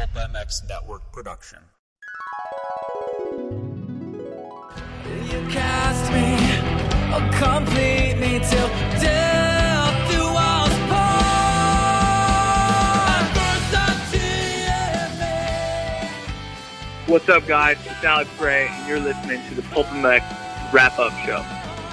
Pulp MX Network production. You cast me, or complete me till death do us part. What's up, guys? It's Alex Gray, and you're listening to the Pulp MX Wrap Up Show.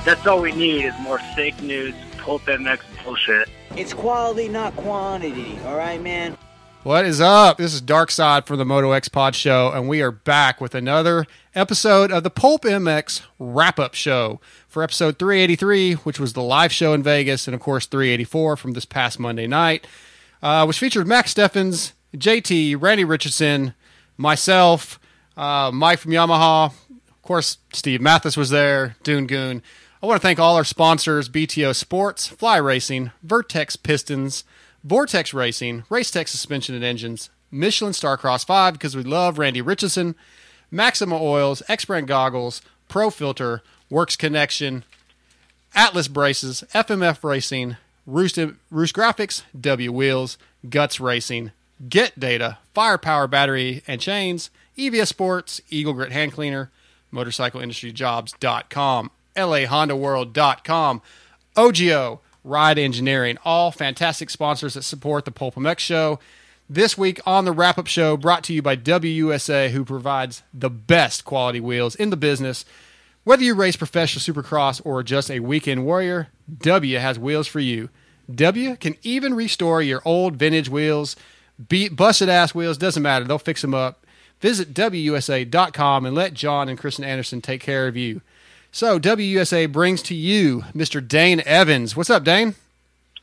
That's all we need is more fake news, Pulp MX bullshit. It's quality, not quantity. All right, man. What is up? This is Dark Side from the Moto X Pod Show, and we are back with another episode of the Pulp MX Wrap Up Show for episode 383, which was the live show in Vegas, and of course 384 from this past Monday night, uh, which featured Max Steffens, JT, Randy Richardson, myself, uh, Mike from Yamaha, of course Steve Matthes was there, Dune Goon. I want to thank all our sponsors BTO Sports, Fly Racing, Vertex Pistons, Vortex Racing, Race Tech Suspension and Engines, Michelin Starcross 5 because we love Randy Richardson, Maxima Oils, X Brand Goggles, Pro Filter, Works Connection, Atlas Braces, FMF Racing, Roost, Roost Graphics, W Wheels, Guts Racing, Get Data, Firepower Battery and Chains, EVS Sports, Eagle Grit Hand Cleaner, MotorcycleIndustryJobs.com, LAHondaWorld.com, OGO, Ride Engineering, all fantastic sponsors that support the Pulp MX show. This week on the wrap up show, brought to you by WUSA, who provides the best quality wheels in the business. Whether you race professional supercross or just a weekend warrior, W has wheels for you. W can even restore your old vintage wheels, beat busted ass wheels, doesn't matter, they'll fix them up. Visit WUSA.com and let John and Kristen Anderson take care of you. So WUSA brings to you Mr. Dane Evans. What's up, Dane?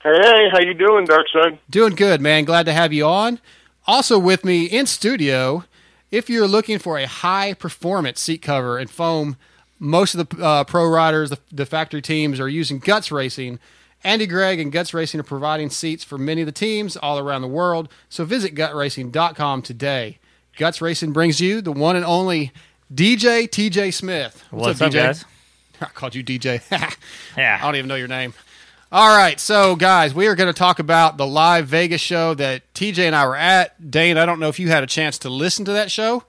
Hey, how you doing, Dark Side? Doing good, man. Glad to have you on. Also with me in studio, if you're looking for a high performance seat cover and foam, most of the uh, pro riders, the, the factory teams are using Guts Racing. Andy Gregg and Guts Racing are providing seats for many of the teams all around the world. So visit gutsracing.com today. Guts Racing brings you the one and only DJ TJ Smith. What's, up, DJ? guys? I called you DJ. Yeah. I don't even know your name. All right, so guys, we are going to talk about the live Vegas show that TJ and I were at. Dane, I don't know if you had a chance to listen to that show.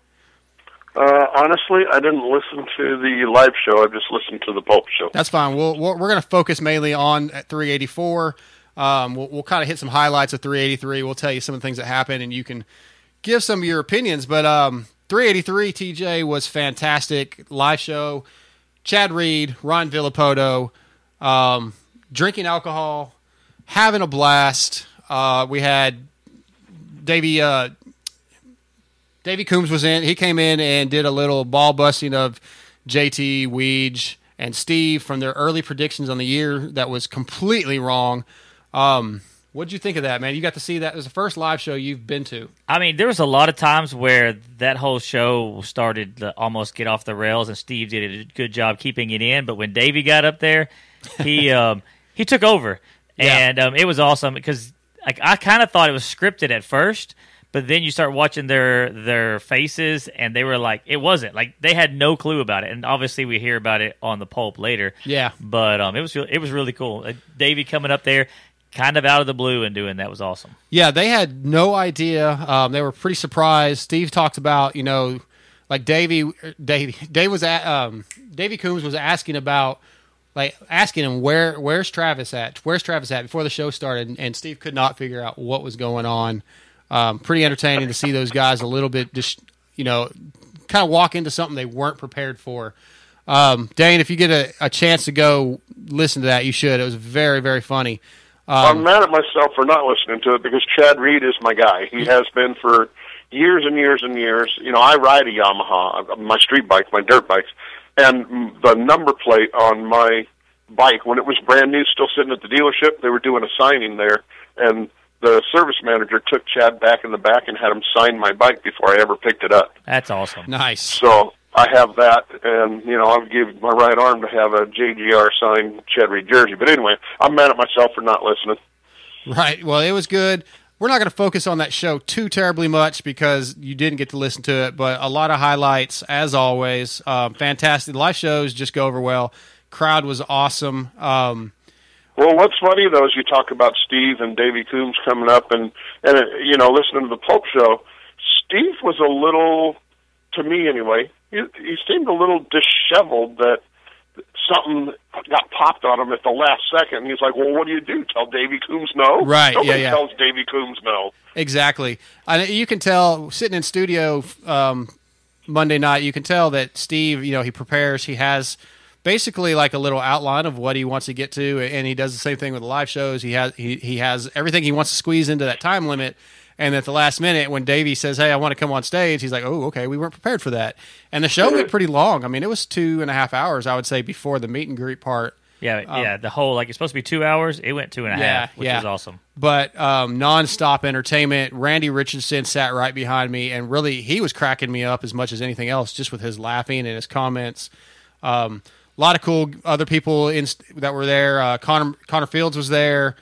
Uh, honestly, I didn't listen to the live show. I just listened to the Pulp show. That's fine. We'll, we're we're going to focus mainly on at 384. Um, we'll, we'll kind of hit some highlights of 383. We'll tell you some of the things that happened, and you can give some of your opinions. But um, 383 TJ was fantastic live show. Chad Reed, Ryan Villopoto, um, drinking alcohol, having a blast. Uh, we had Davey uh, Davey Coombs was in. He came in and did a little ball busting of JT Weege and Steve from their early predictions on the year that was completely wrong. Um, what did you think of that, man? You got to see that. It was the first live show you've been to. I mean, there was a lot of times where that whole show started to almost get off the rails, and Steve did a good job keeping it in. But when Davey got up there, he um, he took over, Yeah. and um, it was awesome because like I kind of thought it was scripted at first, but then you start watching their their faces, and they were like, it wasn't like they had no clue about it. And obviously, we hear about it on the pulp later. Yeah. but um, it was it was really cool. Uh, Davey coming up there. Kind of out of the blue and doing that was awesome. Yeah, they had no idea. Um, they were pretty surprised. Steve talked about, you know, like Davey, Davey, Dave was at, um, Davey Coombs was asking about, like asking him where, where's Travis at? Where's Travis at before the show started? And, Steve could not figure out what was going on. Um, pretty entertaining to see those guys a little bit, just you know, kind of walk into something they weren't prepared for. Um, Dane, if you get a, a chance to go listen to that, you should. It was very, very funny. Um, I'm mad at myself for not listening to it because Chad Reed is my guy. He has been for years and years and years. You know, I ride a Yamaha, uh, my street bike, my dirt bikes, and the number plate on my bike when it was brand new, still sitting at the dealership, they were doing a signing there, and the service manager took Chad back in the back and had him sign my bike before I ever picked it up. That's awesome. Nice. So I have that, and you know I'll give my right arm to have a JGR signed Chad Reed jersey. But anyway, I'm mad at myself for not listening. Right. Well, it was good. We're not going to focus on that show too terribly much because you didn't get to listen to it, but a lot of highlights as always. Um, fantastic. The live shows just go over well. Crowd was awesome. Um, Well, what's funny though is you talk about Steve and Davey Coombs coming up, and and uh, you know listening to the Pulp show. Steve was a little, to me anyway, he, he seemed a little disheveled that something got popped on him at the last second. He's like, "Well, what do you do? Tell Davy Coombs no?" Right, yeah, yeah. tells Davy Coombs no. Exactly. And you can tell sitting in studio um, Monday night, you can tell that Steve, you know, he prepares. He has basically like a little outline of what he wants to get to, and he does the same thing with the live shows. He has he, he has everything he wants to squeeze into that time limit. And at the last minute, when Davey says, "Hey, I want to come on stage," he's like, "Oh, okay, we weren't prepared for that." And the show went pretty long. I mean, it was two and a half hours, I would say, before the meet and greet part. Yeah, yeah. The whole like it's supposed to be two hours. It went two and a half, Yeah, which yeah. is awesome. but um, nonstop entertainment. Randy Richardson sat right behind me, and really, he was cracking me up as much as anything else, just with his laughing and his comments. Um, a lot of cool other people in, that were there. Uh, Connor Connor Fields was there.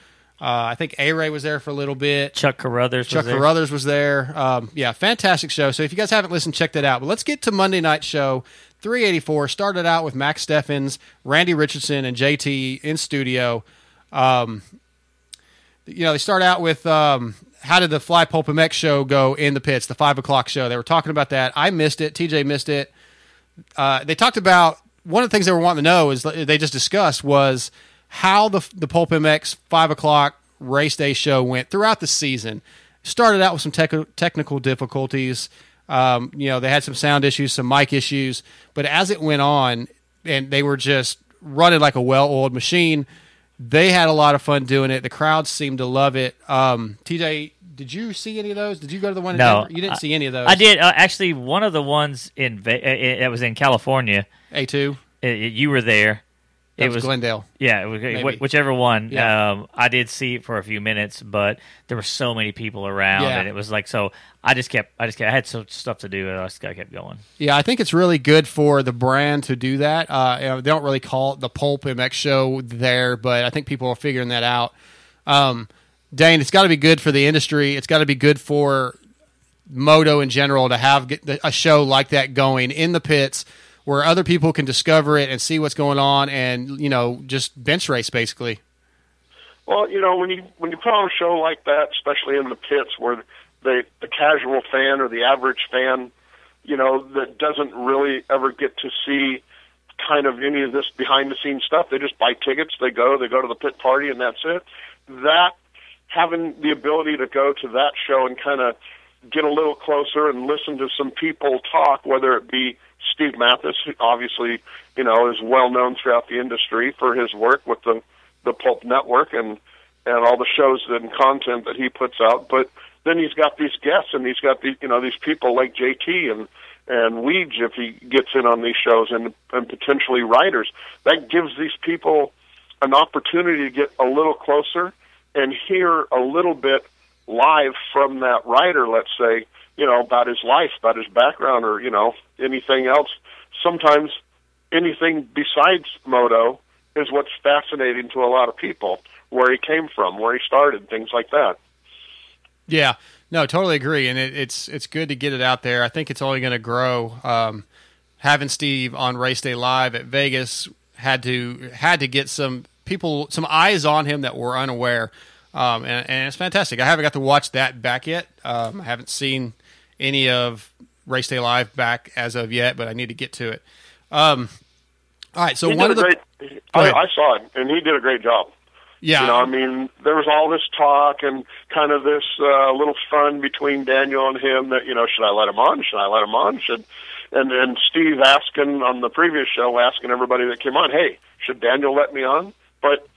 Uh, I think A Ray was there for a little bit. Chuck Carruthers. Chuck was there. Carruthers was there. Um, yeah, fantastic show. So if you guys haven't listened, check that out. But let's get to Monday night show. 384 started out with Max Steffens, Randy Richardson, and JT in studio. Um, you know, they start out with um, how did the Fly Pulp MX show go in the pits, the five o'clock show. They were talking about that. I missed it. TJ missed it. Uh, they talked about one of the things they were wanting to know is they just discussed was how the the Pulp MX five o'clock race day show went throughout the season. Started out with some tech, technical difficulties. Um, you know, they had some sound issues, some mic issues, but as it went on, and they were just running like a well-oiled machine. They had a lot of fun doing it. The crowd seemed to love it. Um, TJ, did you see any of those? Did you go to the one in No, Denver? You didn't I- see any of those. I did uh, actually. One of the ones in uh, uh, that was in California. A two. uh, you were there. That it was, was Glendale. Yeah, it was, whichever one. Yeah. Um, I did see it for a few minutes, but there were so many people around, Yeah. and it was like so. I just kept. I just kept, I had so stuff to do, and I just I kept going. Yeah, I think it's really good for the brand to do that. Uh, they don't really call it the Pulp MX show there, but I think people are figuring that out. Um, Dane, it's got to be good for the industry. It's got to be good for moto in general to have get the- a show like that going in the pits where other people can discover it and see what's going on and you know just bench race basically. Well, you know, when you when you put on a show like that, especially in the pits where the the casual fan or the average fan, you know, that doesn't really ever get to see kind of any of this behind the scenes stuff. They just buy tickets, they go, they go to the pit party and that's it. That having the ability to go to that show and kind of get a little closer and listen to some people talk, whether it be Steve Matthes, obviously, you know, is well known throughout the industry for his work with the the Pulp Network and and all the shows and content that he puts out. But then he's got these guests and he's got these you know these people like JT and and Weege if he gets in on these shows and and potentially writers. That gives these people an opportunity to get a little closer and hear a little bit live from that writer, let's say, you know, about his life, about his background or, you know, anything else. Sometimes anything besides moto is what's fascinating to a lot of people, where he came from, where he started, things like that. Yeah, no, totally agree, and it, it's it's good to get it out there. I think it's only going to grow. Um, having Steve on Race Day Live at Vegas had to had to get some people some eyes on him that were unaware, um, and, and it's fantastic. I haven't got to watch that back yet. Um, I haven't seen any of Race Day Live back as of yet, but I need to get to it. Um, all right, so he one of the great. I. I saw it, and he did a great job. yeah, You know, I mean, there was all this talk and kind of this uh, little fun between Daniel and him that you know, should I let him on? Should I let him on? Should and and Steve asking on the previous show, asking everybody that came on, hey, should Daniel let me on? But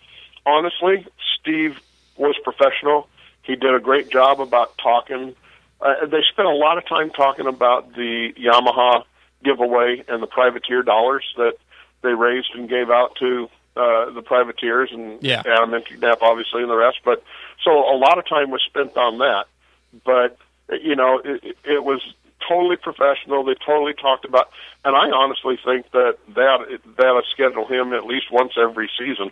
honestly, Steve was professional. He did a great job about talking. Uh, they spent a lot of time talking about the Yamaha giveaway and the privateer dollars that they raised and gave out to uh, the privateers and Yeah. Adam and Knapp, obviously, and the rest. But so a lot of time was spent on that. But you know, it, it was totally professional. They totally talked about, and I honestly think that that ought to schedule him at least once every season.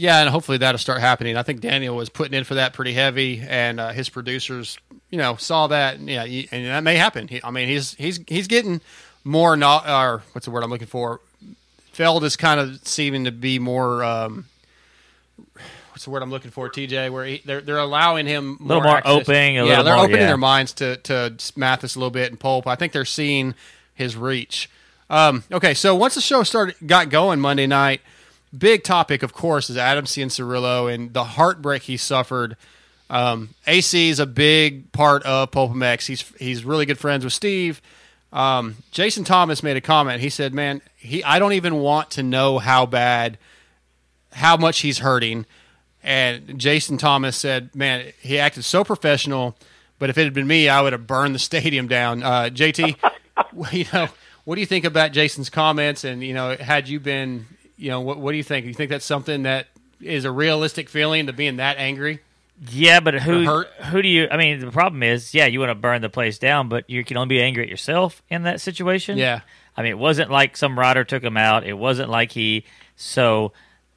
Yeah, and hopefully that'll start happening. I think Daniel was putting in for that pretty heavy, and uh, his producers, you know, saw that. And, yeah, he- and that may happen. He, I mean, he's he's he's getting more not or what's the word I'm looking for? Feld is kind of seeming to be more. Um, what's the word I'm looking for, TJ? Where he, they're they're allowing him A little more access- opening, yeah, little they're more- opening yeah. their minds to to Matthes a little bit and Pulp. I think they're seeing his reach. Um, okay, so once the show started got going Monday night, big topic, of course, is Adam Cianciarulo and the heartbreak he suffered. Um, AC is a big part of Pulp MX. He's he's really good friends with Steve. Um, Jason Thomas made a comment. He said, "Man, he I don't even want to know how bad, how much he's hurting." And Jason Thomas said, "Man, he acted so professional, but if it had been me, I would have burned the stadium down." Uh, JT, you know, what do you think about Jason's comments? And you know, had you been, you know, what what do you think? Do you think that's something that is a realistic feeling to being that angry? Yeah, but who who do you? I mean, the problem is, yeah, you want to burn the place down, but you can only be angry at yourself in that situation. Yeah. I mean, it wasn't like some rider took him out. It wasn't like he. So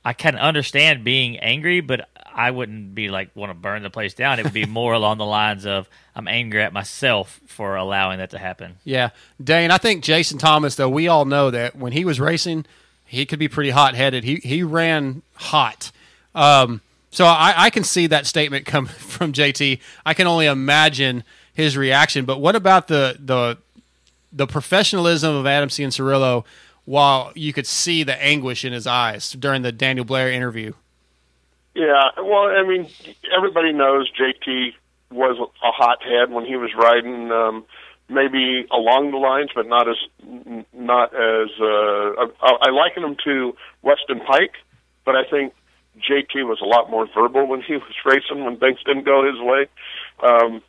I can understand being angry, but I wouldn't be like want to burn the place down. It would be more along the lines of I'm angry at myself for allowing that to happen. Yeah, Dane. I think Jason Thomas, though, we all know that when he was racing, he could be pretty hot headed. He he ran hot. Um, so I, I can see that statement come from JT. I can only imagine his reaction. But what about the the the professionalism of Adam Cianciarulo? While you could see the anguish in his eyes during the Daniel Blair interview. Yeah, well, I mean, everybody knows JT was a hothead when he was riding. Um, maybe along the lines, but not as not as. Uh, I, I liken him to Weston Peick, but I think JT was a lot more verbal when he was racing when things didn't go his way. Um,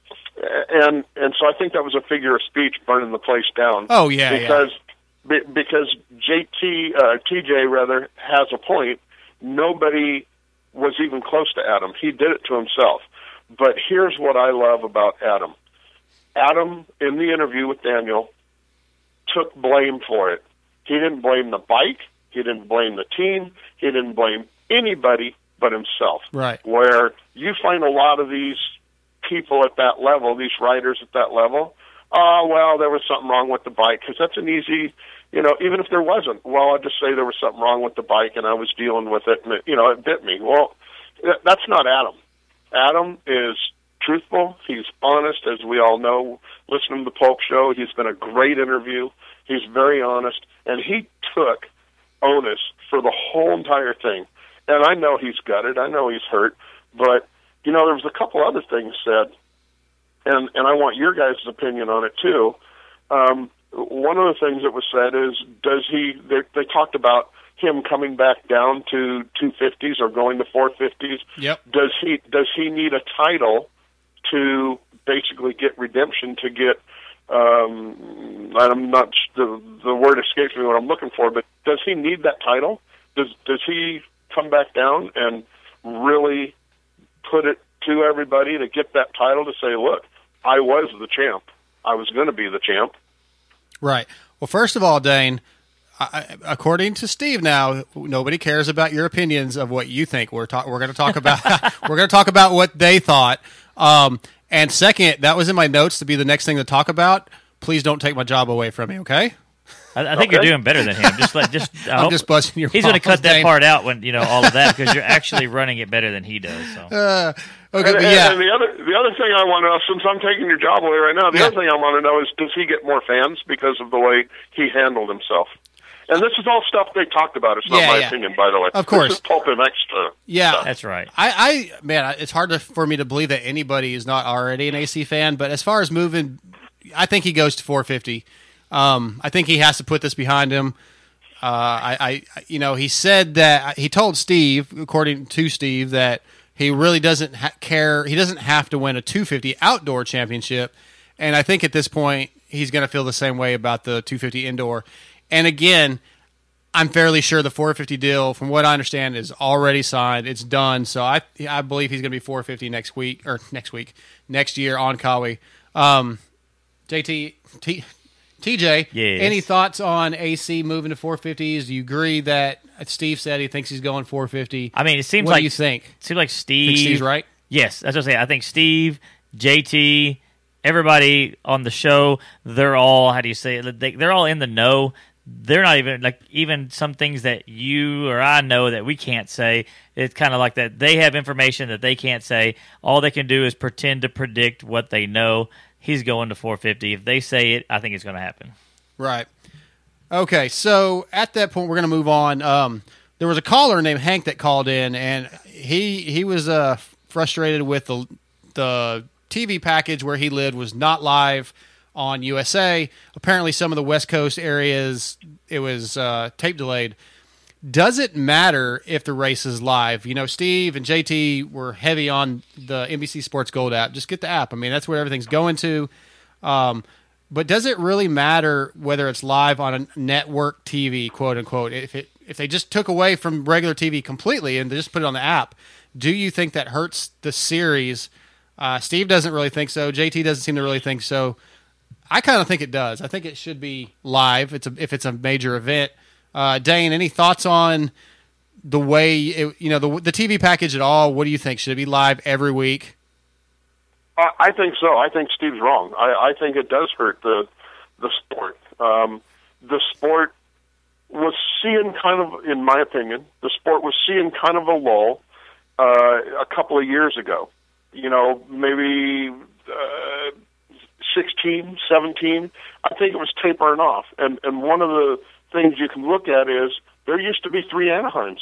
and and so I think that was a figure of speech, burning the place down. Oh, yeah, yeah. because be, because JT uh, TJ rather has a point. Nobody was even close to Adam. He did it to himself. But here's what I love about Adam. Adam, in the interview with Daniel, took blame for it. He didn't blame the bike. He didn't blame the team. He didn't blame anybody but himself. Right. Where you find a lot of these people at that level, these riders at that level, oh, well, there was something wrong with the bike. Because that's an easy, you know, even if there wasn't, well, I'll just say there was something wrong with the bike and I was dealing with it and, it, you know, it bit me. Well, that's not Adam. Adam is truthful. He's honest, as we all know. Listening to the Pulp Show, he's been a great interview. He's very honest, and he took onus for the whole entire thing. And I know he's gutted. I know he's hurt, but you know, there was a couple other things said, and and I want your guys' opinion on it too. Um, one of the things that was said is, does he? They, they talked about him coming back down to 250s or going to 450s. Yep. Does he does he need a title to basically get redemption to get? Um, I'm not the the word escapes me what I'm looking for, but does he need that title? Does does he come back down and really put it to everybody to get that title to say, look, I was the champ. I was going to be the champ. Right. Well, first of all, Dane, I, according to Steve, now nobody cares about your opinions of what you think. We're talk, we're going to talk about we're going to talk about what they thought. Um, and second, that was in my notes to be the next thing to talk about. Please don't take my job away from me, okay? I, I think Okay. you're doing better than him. Just let just. I I'm hope- just busting your. He's going to cut that Dane. part out when you know all of that because you're actually running it better than he does. So. Uh, okay, And, but and- yeah, and the other the other thing I want to know, since I'm taking your job away right now, the Yeah. other thing I want to know is, does he get more fans because of the way he handled himself? And this is all stuff they talked about. It's not Yeah, my yeah. opinion, by the way. Of course. this is Pulp and extra. yeah. That's right. I, I man, it's hard to, for me to believe that anybody is not already an AC fan. But as far as moving, I think he goes to 450. Um, I think he has to put this behind him. Uh, I, I, you know, he said that he told Steve, according to Steve, that he really doesn't ha- care. He doesn't have to win a 250 outdoor championship, and I think at this point he's going to feel the same way about the 250 indoor. And again, I'm fairly sure the 450 deal, from what I understand, is already signed. It's done. So I I believe he's going to be 450 next week or next week, next year on Kawi. Um, JT T, TJ, Yes. any thoughts on AC moving to 450s? Do you agree that Steve said he thinks he's going 450? I mean, it seems what like do you think? Seems like Steve. Think Steve's right? Yes, that's what I say. I think Steve, JT, everybody on the show, they're all how do you say it? They, they're all in the know they're not even like even some things that you or I know that we can't say. It's kind of like that they have information that they can't say. All they can do is pretend to predict what they know. He's going to 450. If they say it, I think it's going to happen. Right. Okay, so at that point, we're going to move on. Um, there was a caller named Hank that called in, and he he was uh, frustrated with the the TV package where he lived was not live on USA. Apparently, some of the West Coast areas it was uh, tape delayed. Does it matter if the race is live? You know, Steve and JT were heavy on the NBC Sports Gold app. Just get the app. I mean, that's where everything's going to. Um, but does it really matter whether it's live on a network TV, quote unquote? If it if they just took away from regular TV completely and they just put it on the app, do you think that hurts the series? Uh, Steve doesn't really think so. JT doesn't seem to really think so. I kind of think it does. I think it should be live. It's a, if it's a major event. Uh, Dane, any thoughts on the way it, you know the the TV package at all? What do you think? Should it be live every week? I, think so. I think Steve's wrong. I, I think it does hurt the the sport. Um, the sport was seeing kind of, in my opinion, the sport was seeing kind of a lull uh, a couple of years ago. You know, maybe uh, 16, 17. I think it was tapering off. And and one of the things you can look at is there used to be three Anaheims,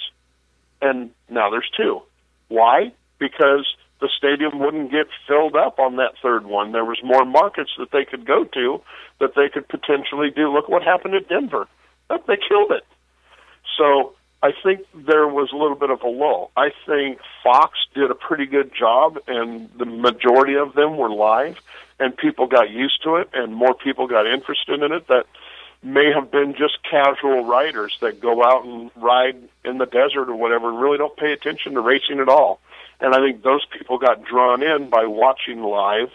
and now there's two. Why? Because the stadium wouldn't get filled up on that third one. There was more markets that they could go to that they could potentially do. Look what happened at Denver. They killed it. So I think there was a little bit of a lull. I think Fox did a pretty good job, and the majority of them were live, and people got used to it, and more people got interested in it. That may have been just casual riders that go out and ride in the desert or whatever, and really don't pay attention to racing at all. And I think those people got drawn in by watching live.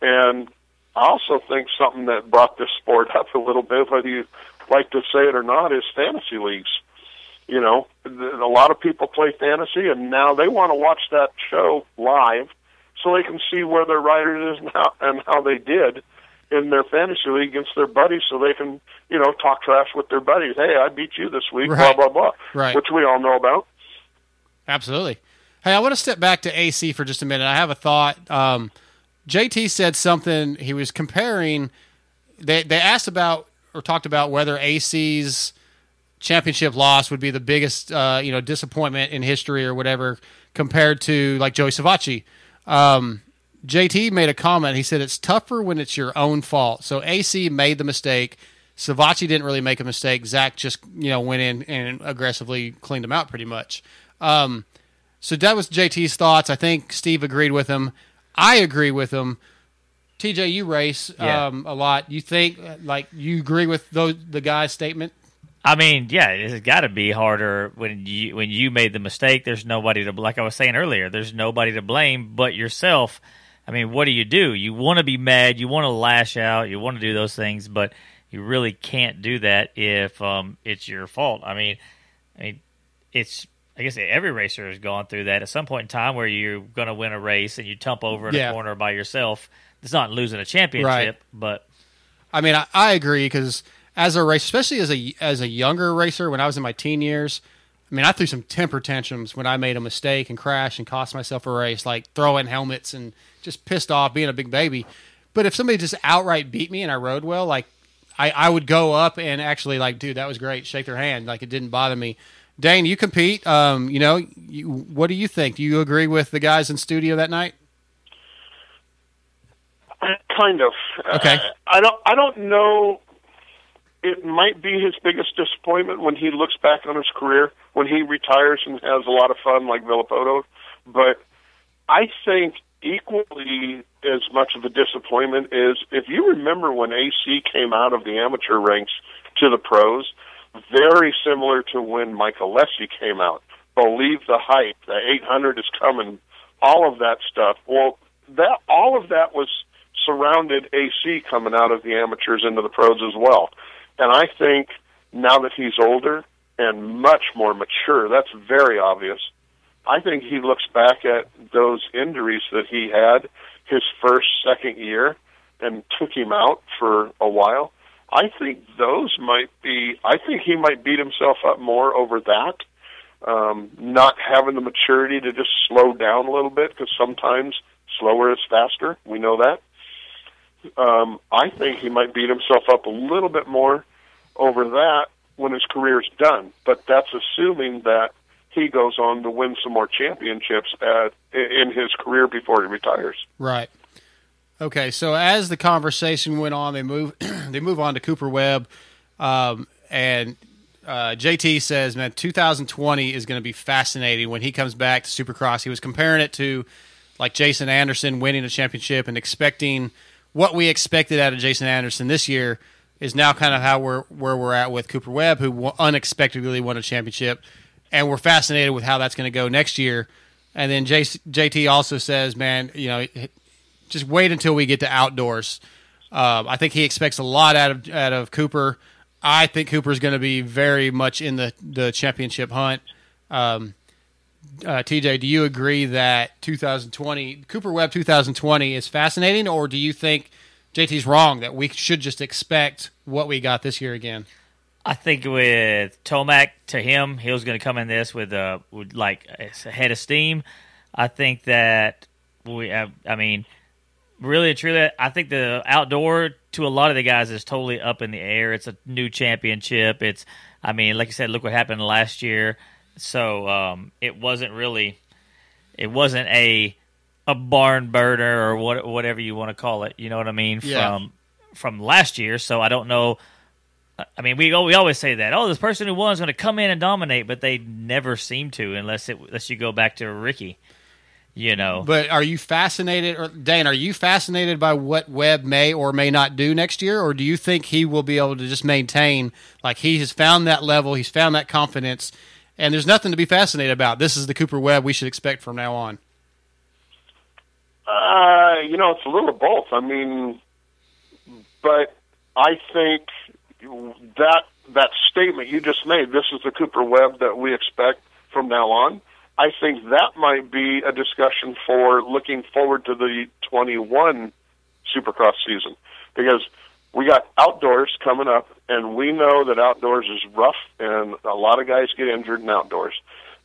And I also think something that brought this sport up a little bit, whether you like to say it or not, is fantasy leagues. You know, a lot of people play fantasy, and now they want to watch that show live so they can see where their rider is now and how they did in their fantasy league against their buddies, so they can, you know, talk trash with their buddies. Hey, I beat you this week, Right. blah blah blah, Right. which we all know about. Absolutely. Hey, I want to step back to AC for just a minute. I have a thought. Um, JT said something. He was comparing. They they asked about or talked about whether AC's championship loss would be the biggest uh, you know disappointment in history or whatever compared to like Joey Savatgy. Um, JT made a comment. He said it's tougher when it's your own fault. So AC made the mistake. Savatgy didn't really make a mistake. Zach just you know went in and aggressively cleaned him out pretty much. Um, so that was JT's thoughts. I think Steve agreed with him. I agree with him. TJ, you race Yeah. um, a lot. You think like you agree with those the guy's statement? I mean, yeah, it's got to be harder when you when you made the mistake. There's nobody to like I was saying earlier. There's nobody to blame but yourself. I mean, what do you do? You want to be mad, you want to lash out, you want to do those things, but you really can't do that if um, it's your fault. I mean, I mean, it's I guess every racer has gone through that at some point in time where you're going to win a race and you tump over in Yeah. a corner by yourself. It's not losing a championship, Right. but I mean, I, I agree because as a race, especially as a as a younger racer, when I was in my teen years, I mean, I threw some temper tantrums when I made a mistake and crashed and cost myself a race, like throwing helmets and just pissed off, being a big baby. But if somebody just outright beat me and I rode well, like I, I would go up and actually like, dude, that was great, shake their hand, like it didn't bother me. Dane, you compete. Um, you know, you, what do you think? Do you agree with the guys in studio that night? Kind of. Okay. Uh, I don't. I don't know. It might be his biggest disappointment when he looks back on his career when he retires and has a lot of fun like Villopoto. But I think equally as much of a disappointment is if you remember when AC came out of the amateur ranks to the pros, very similar to when Mike Alessi came out. Believe the hype, the 800 is coming, all of that stuff. Well, that all of that was surrounded AC coming out of the amateurs into the pros as well. And I think now that he's older and much more mature, that's very obvious. I think he looks back at those injuries that he had his first, second year and took him out for a while. I think those might be. I think he might beat himself up more over that, um, not having the maturity to just slow down a little bit because sometimes slower is faster. We know that. Um, I think he might beat himself up a little bit more over that when his career's done. But that's assuming that he goes on to win some more championships at, in his career before he retires. Right. Okay, so as the conversation went on, they move they move on to Cooper Webb, um, and uh, JT says, "Man, 2020 is going to be fascinating when he comes back to Supercross." He was comparing it to like Jason Anderson winning a championship and expecting what we expected out of Jason Anderson this year is now kind of how we're where we're at with Cooper Webb, who unexpectedly won a championship, and we're fascinated with how that's going to go next year. And then JT also says, "Man, you know." just wait until we get to outdoors. Uh, I think he expects a lot out of out of Cooper. I think Cooper is going to be very much in the the championship hunt. Um, uh, TJ, do you agree that 2020 Cooper Webb 2020 is fascinating, or do you think JT's wrong that we should just expect what we got this year again? I think with Tomac to him, he was going to come in this with a with like a head of steam. I think that we have. I mean, really truly, I think the outdoor to a lot of the guys is totally up in the air. It's a new championship. It's, I mean, like you said, look what happened last year. So um, it wasn't really, it wasn't a a barn burner or what whatever you want to call it. You know what I mean? Yeah. From from last year. So I don't know. I mean, we we always say that. Oh, this person who won is going to come in and dominate, but they never seem to, unless it unless you go back to Ricky you know. But are you fascinated, or Dane? Are you fascinated by what Webb may or may not do next year, or do you think he will be able to just maintain like he has found that level, he's found that confidence, and there's nothing to be fascinated about? This is the Cooper Webb we should expect from now on. Uh, you know, it's a little of both. I mean, but I think that that statement you just made, this is the Cooper Webb that we expect from now on I think that might be a discussion for looking forward to the 21 Supercross season because we got outdoors coming up, and we know that outdoors is rough, and a lot of guys get injured in outdoors.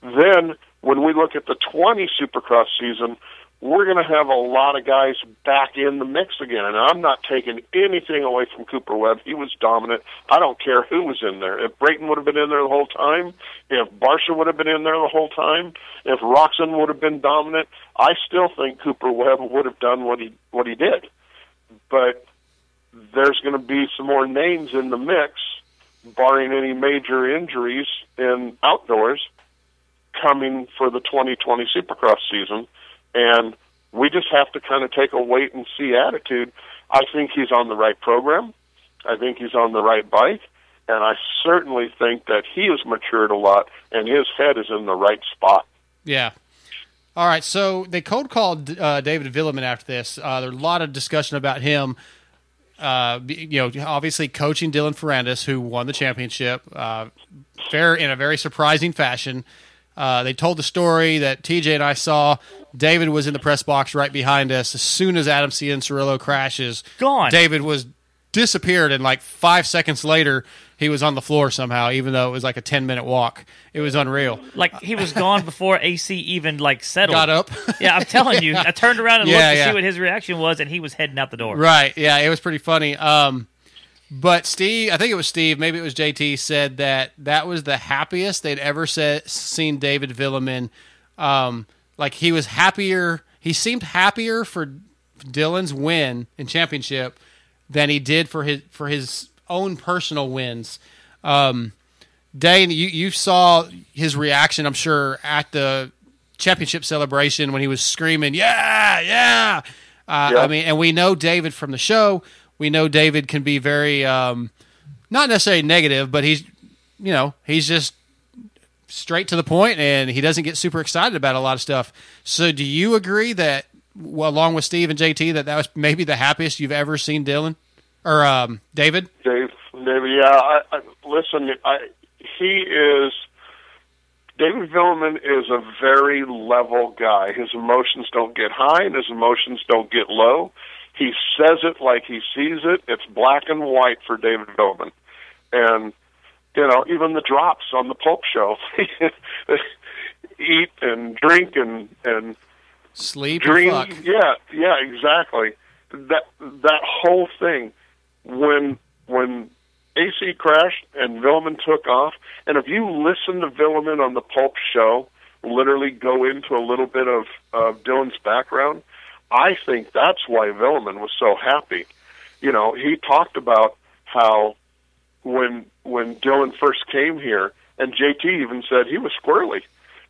Then, when we look at the 20 Supercross season, we're going to have a lot of guys back in the mix again. And I'm not taking anything away from Cooper Webb. He was dominant. I don't care who was in there. If Brayton would have been in there the whole time, if Barcia would have been in there the whole time, if Roczen would have been dominant, I still think Cooper Webb would have done what he what he did. But there's going to be some more names in the mix, barring any major injuries in outdoors, coming for the 2020 Supercross season and we just have to kind of take a wait and see attitude. I think he's on the right program. I think he's on the right bike. And I certainly think that he has matured a lot and his head is in the right spot. Yeah. All right. So they cold called uh, David Vuillemin after this. Uh, there's a lot of discussion about him. Uh, you know, obviously coaching Dylan Ferrandis, who won the championship, uh, fair in a very surprising fashion. Uh, they told the story that TJ and I saw. David was in the press box right behind us. As soon as Adam Cianciarulo crashes, gone. David was disappeared, and like five seconds later, he was on the floor somehow. Even though it was like a ten minute walk, it was unreal. Like he was gone before AC even like settled. Got up. yeah, I'm telling you. I turned around and Yeah, looked to yeah. see what his reaction was, and he was heading out the door. Right. Yeah, it was pretty funny. Um, but Steve, I think it was Steve, maybe it was JT, said that that was the happiest they'd ever said, seen David Vuillemin. Um, like he was happier. He seemed happier for Dylan's win in championship than he did for his for his own personal wins. Um, Dane, you you saw his reaction, I'm sure, at the championship celebration when he was screaming, "Yeah, yeah!" Uh, Yeah. I mean, and we know David from the show. We know David can be very, um, not necessarily negative, but he's, you know, he's just straight to the point, and he doesn't get super excited about a lot of stuff. So, do you agree that, along with Steve and JT, that that was maybe the happiest you've ever seen Dylan or um, David? Dave, David, yeah. I, I, listen, I, he is. David Vuillemin is a very level guy. His emotions don't get high, and his emotions don't get low. He says it like he sees it. It's black and white for David Vuillemin, and you know even the drops on the Pulp Show, eat and drink and and Sleep dream. and fuck. Yeah, yeah, exactly. That that whole thing when when AC crashed and Vuillemin took off, and if you listen to Vuillemin on the Pulp Show, literally go into a little bit of of Dylan's background, I think that's why Villeman was so happy. You know, he talked about how when when Dylan first came here, and JT even said he was squirrely,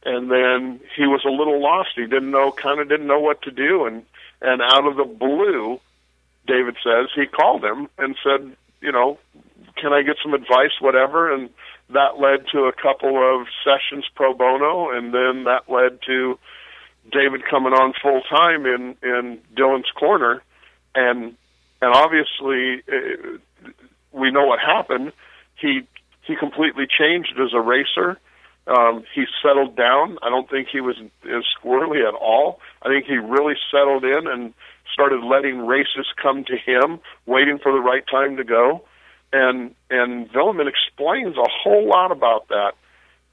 and then he was a little lost. He didn't know, kind of didn't know what to do, and and out of the blue, David says he called him and said, you know, can I get some advice, whatever, and that led to a couple of sessions pro bono, and then that led to David coming on full time in in Dylan's corner, and and obviously uh, we know what happened. He he completely changed as a racer. Um, he settled down. I don't think he was as squirrely at all. I think he really settled in and started letting races come to him, waiting for the right time to go. And and Vuillemin explains a whole lot about that.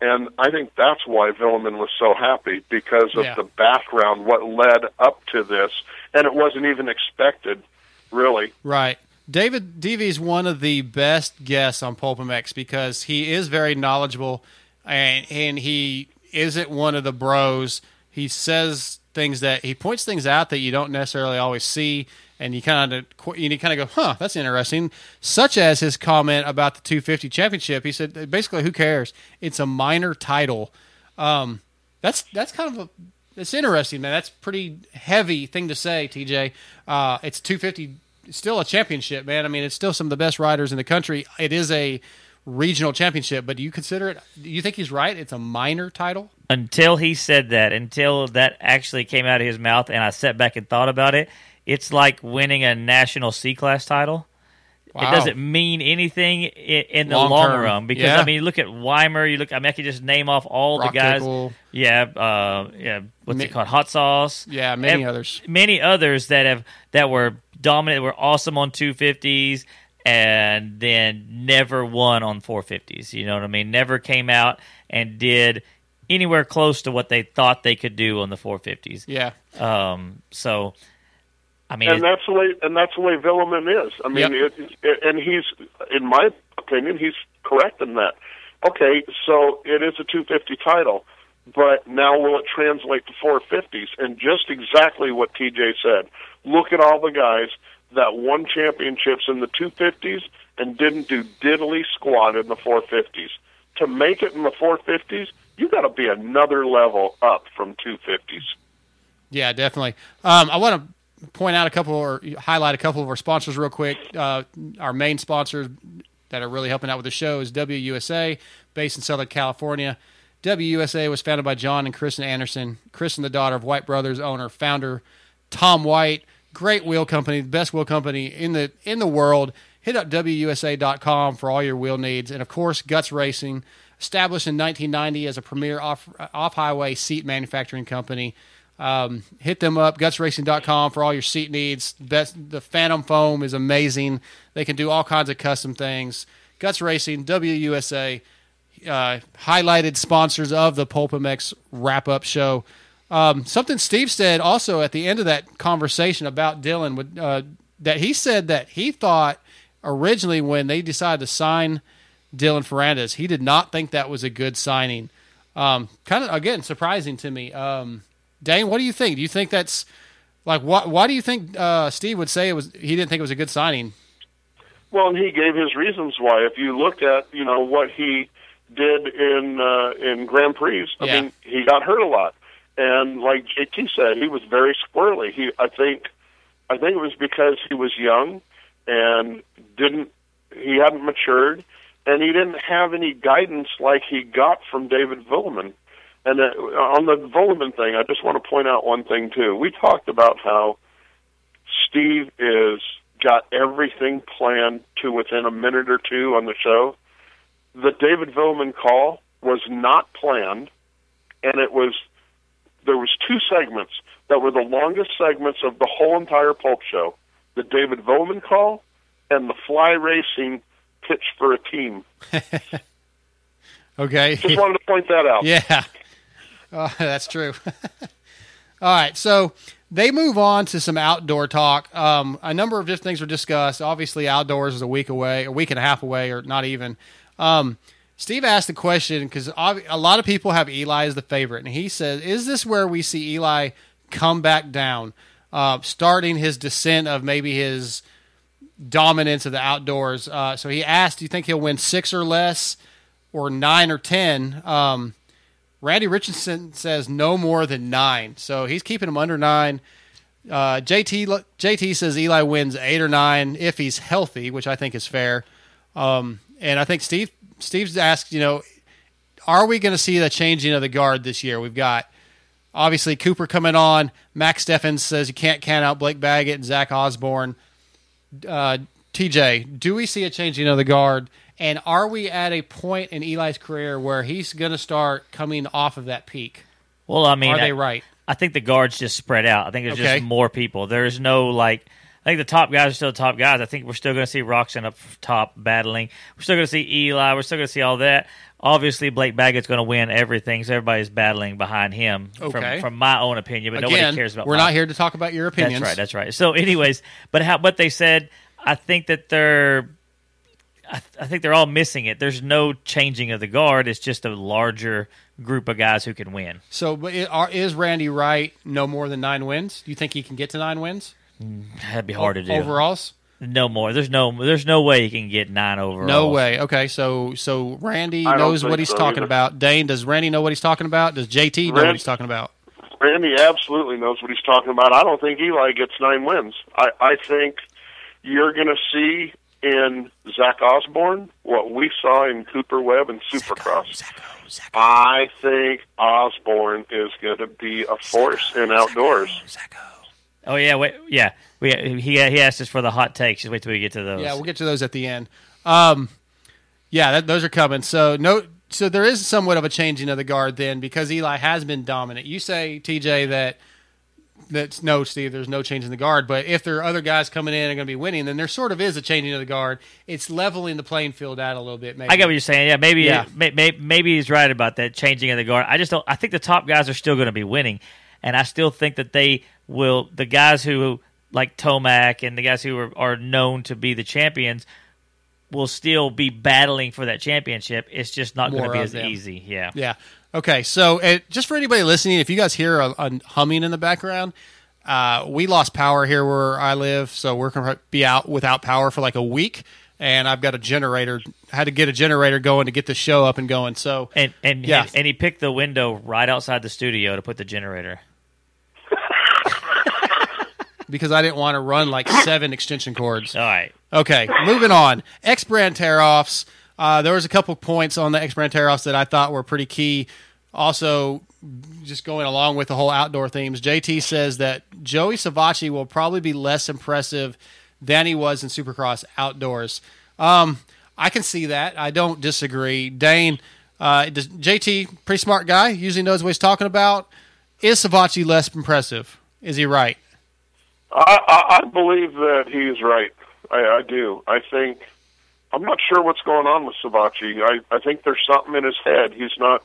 And I think that's why Vuillemin was so happy because of Yeah. the background, what led up to this, and it wasn't even expected, really. Right. David DV is one of the best guests on Pulp MX because he is very knowledgeable and and he isn't one of the bros. He says things that he points things out that you don't necessarily always see and you kind of you kind of go, "Huh, that's interesting." Such as his comment about the 250 championship. He said basically who cares? It's a minor title. Um that's that's kind of a it's interesting, man. That's pretty heavy thing to say, TJ. Uh, it's 250, still a championship, man. I mean, it's still some of the best riders in the country. It is a regional championship, but do you consider it? Do you think he's right? It's a minor title. until he said that, until that actually came out of his mouth, and I sat back and thought about it, it's like winning a national C class title. Wow. It doesn't mean anything in, the Long long, run because Yeah. I mean, look at Weimer. You look. I mean, I could just name off all Rock the guys. Tickle. Yeah, uh, yeah. What's Ma- it called? Hot sauce. Yeah, many others. Many others that have that were dominant, were awesome on two fifties, and then never won on four fifties. You know what I mean? Never came out and did anywhere close to what they thought they could do on the four fifties. Yeah, Um, so, I mean, and that's the way and that's the way Vuillemin is. I mean, Yep. it, it, and he's, in my opinion, he's correct in that. Okay, so it is a 250 title, but now will it translate to 450s? And just exactly what TJ said. Look at all the guys that won championships in the 250s and didn't do diddly squat in the 450s. To make it in the 450s, you got to be another level up from 250s. yeah, definitely. Um, I want to point out a couple or highlight a couple of our sponsors real quick. Uh, our main sponsors that are really helping out with the show is WUSA, based in Southern California. WUSA was founded by John and Kristen Anderson. Kristen, the daughter of White Brothers owner, founder Tom White. Great wheel company, the best wheel company in the in the world. Hit up WUSA.com for all your wheel needs. And of course, Guts Racing, established in 1990 as a premier off off highway seat manufacturing company. Um, hit them up, gutsracing.com for all your seat needs. Best, the Phantom foam is amazing. They can do all kinds of custom things. Guts Racing, WUSA, uh, highlighted sponsors of the Pulp MX wrap up show. Um, something Steve said also at the end of that conversation about Dylan would, uh, that he said that he thought originally when they decided to sign Dylan Ferrandis, he did not think that was a good signing. Um, kind of again surprising to me. Um, Dane, what do you think? Do you think that's like why? Why do you think uh, Steve would say it was? He didn't think it was a good signing. Well, and he gave his reasons why. If you look at you know what he did in uh, in Grand Prix, I Yeah. mean, he got hurt a lot, and like JT said, he was very squirrely. He, I think, I think it was because he was young and didn't he hadn't matured, and he didn't have any guidance like he got from David Vuillemin. And uh, on the Vuillemin thing, I just want to point out one thing too. We talked about how Steve is got everything planned to within a minute or two on the show. The David Vuillemin call was not planned, and it was there was two segments that were the longest segments of the whole entire Pulp show. the David Vuillemin call, and the fly racing pitch for a team. Okay. Just wanted to point that out. Yeah, uh, that's true. All right, so they move on to some outdoor talk. Um, a number of different things were discussed. Obviously, outdoors is a week away, a week and a half away, or not even. Um, Steve asked the question because a lot of people have Eli as the favorite, and he says, "Is this where we see Eli come back down, uh, starting his descent of maybe his dominance of the outdoors?" Uh, so he asked, "Do you think he'll win six or less, or nine or ten? Um, Randy Richardson says no more than nine, so he's keeping him under nine. Uh, JT JT says Eli wins eight or nine if he's healthy, which I think is fair. Um, and I think Steve Steve's asked, you know, are we going to see the changing of the guard this year? We've got obviously Cooper coming on. Max Steffens says you can't count out Blake Baggett and Zach Osborne. Uh, TJ, do we see a changing of the guard? And are we at a point in Eli's career where he's going to start coming off of that peak? Well, I mean, Are they right? I think the guards just spread out. I think there's Okay. just more people. There's no like. I think the top guys are still the top guys. I think we're still going to see Roczen up top battling. We're still going to see Eli. We're still going to see all that. Obviously, Blake Baggett's going to win everything, so everybody's battling behind him. Okay. From, from my own opinion, but Again, nobody cares about. we're my- not here to talk about your opinions. That's right. That's right. So, anyways, but how? What they said, I think that they're. I, I think they're all missing it. There's no changing of the guard. It's just a larger group of guys who can win. So, but is Randy Wright no more than nine wins? Do you think he can get to nine wins That'd be hard to do. overalls? No more. There's no. There's no way he can get nine overalls. No way. Okay, so so Randy I don't knows what think he's so talking either. about. Dane, does Randy know what he's talking about? Does JT know what Rand- he's talking about? Randy absolutely knows what he's talking about. I don't think Eli gets nine wins. I, I think you're going to see in Zach Osborne what we saw in Cooper Webb and Supercross. I think Osborne is going to be a force in outdoors. Oh yeah. Wait. Yeah. We he he asked us for the hot takes. Just wait till we get to those. Yeah, we'll get to those at the end. Um, yeah, that, those are coming. So no, so there is somewhat of a changing of the guard then because Eli has been dominant. You say TJ that that's no, Steve. There's no change in the guard, but if there are other guys coming in and going to be winning, then there sort of is a changing of the guard. It's leveling the playing field out a little bit. Maybe I get what you're saying. Yeah, maybe Yeah. May, may, maybe he's right about that changing of the guard. I just don't. I think the top guys are still going to be winning, and I still think that they will. The guys who like Tomac and the guys who are, are known to be the champions will still be battling for that championship. It's just not going to be as them. easy. Yeah. Yeah. Okay. So, uh, just for anybody listening, if you guys hear a, a humming in the background, uh, we lost power here where I live, so we're going to be out without power for like a week. And I've got a generator. I had to get a generator going to get the show up and going. So, And and Yeah. and he picked the window right outside the studio to put the generator. Because I didn't want to run like seven extension cords. All right. Okay, moving on. X brand tear offs. Uh, there was a couple points on the X brand tear offs that I thought were pretty key. Also, just going along with the whole outdoor themes, JT says that Joey Savatgy will probably be less impressive than he was in Supercross outdoors. Um, I can see that. I don't disagree. Dane, uh, does, JT, pretty smart guy, usually knows what he's talking about. Is Savatgy less impressive? Is he right? I, I, I believe that he's right. I, I do. I think I'm not sure what's going on with Savatgy. I, I think there's something in his head. He's not.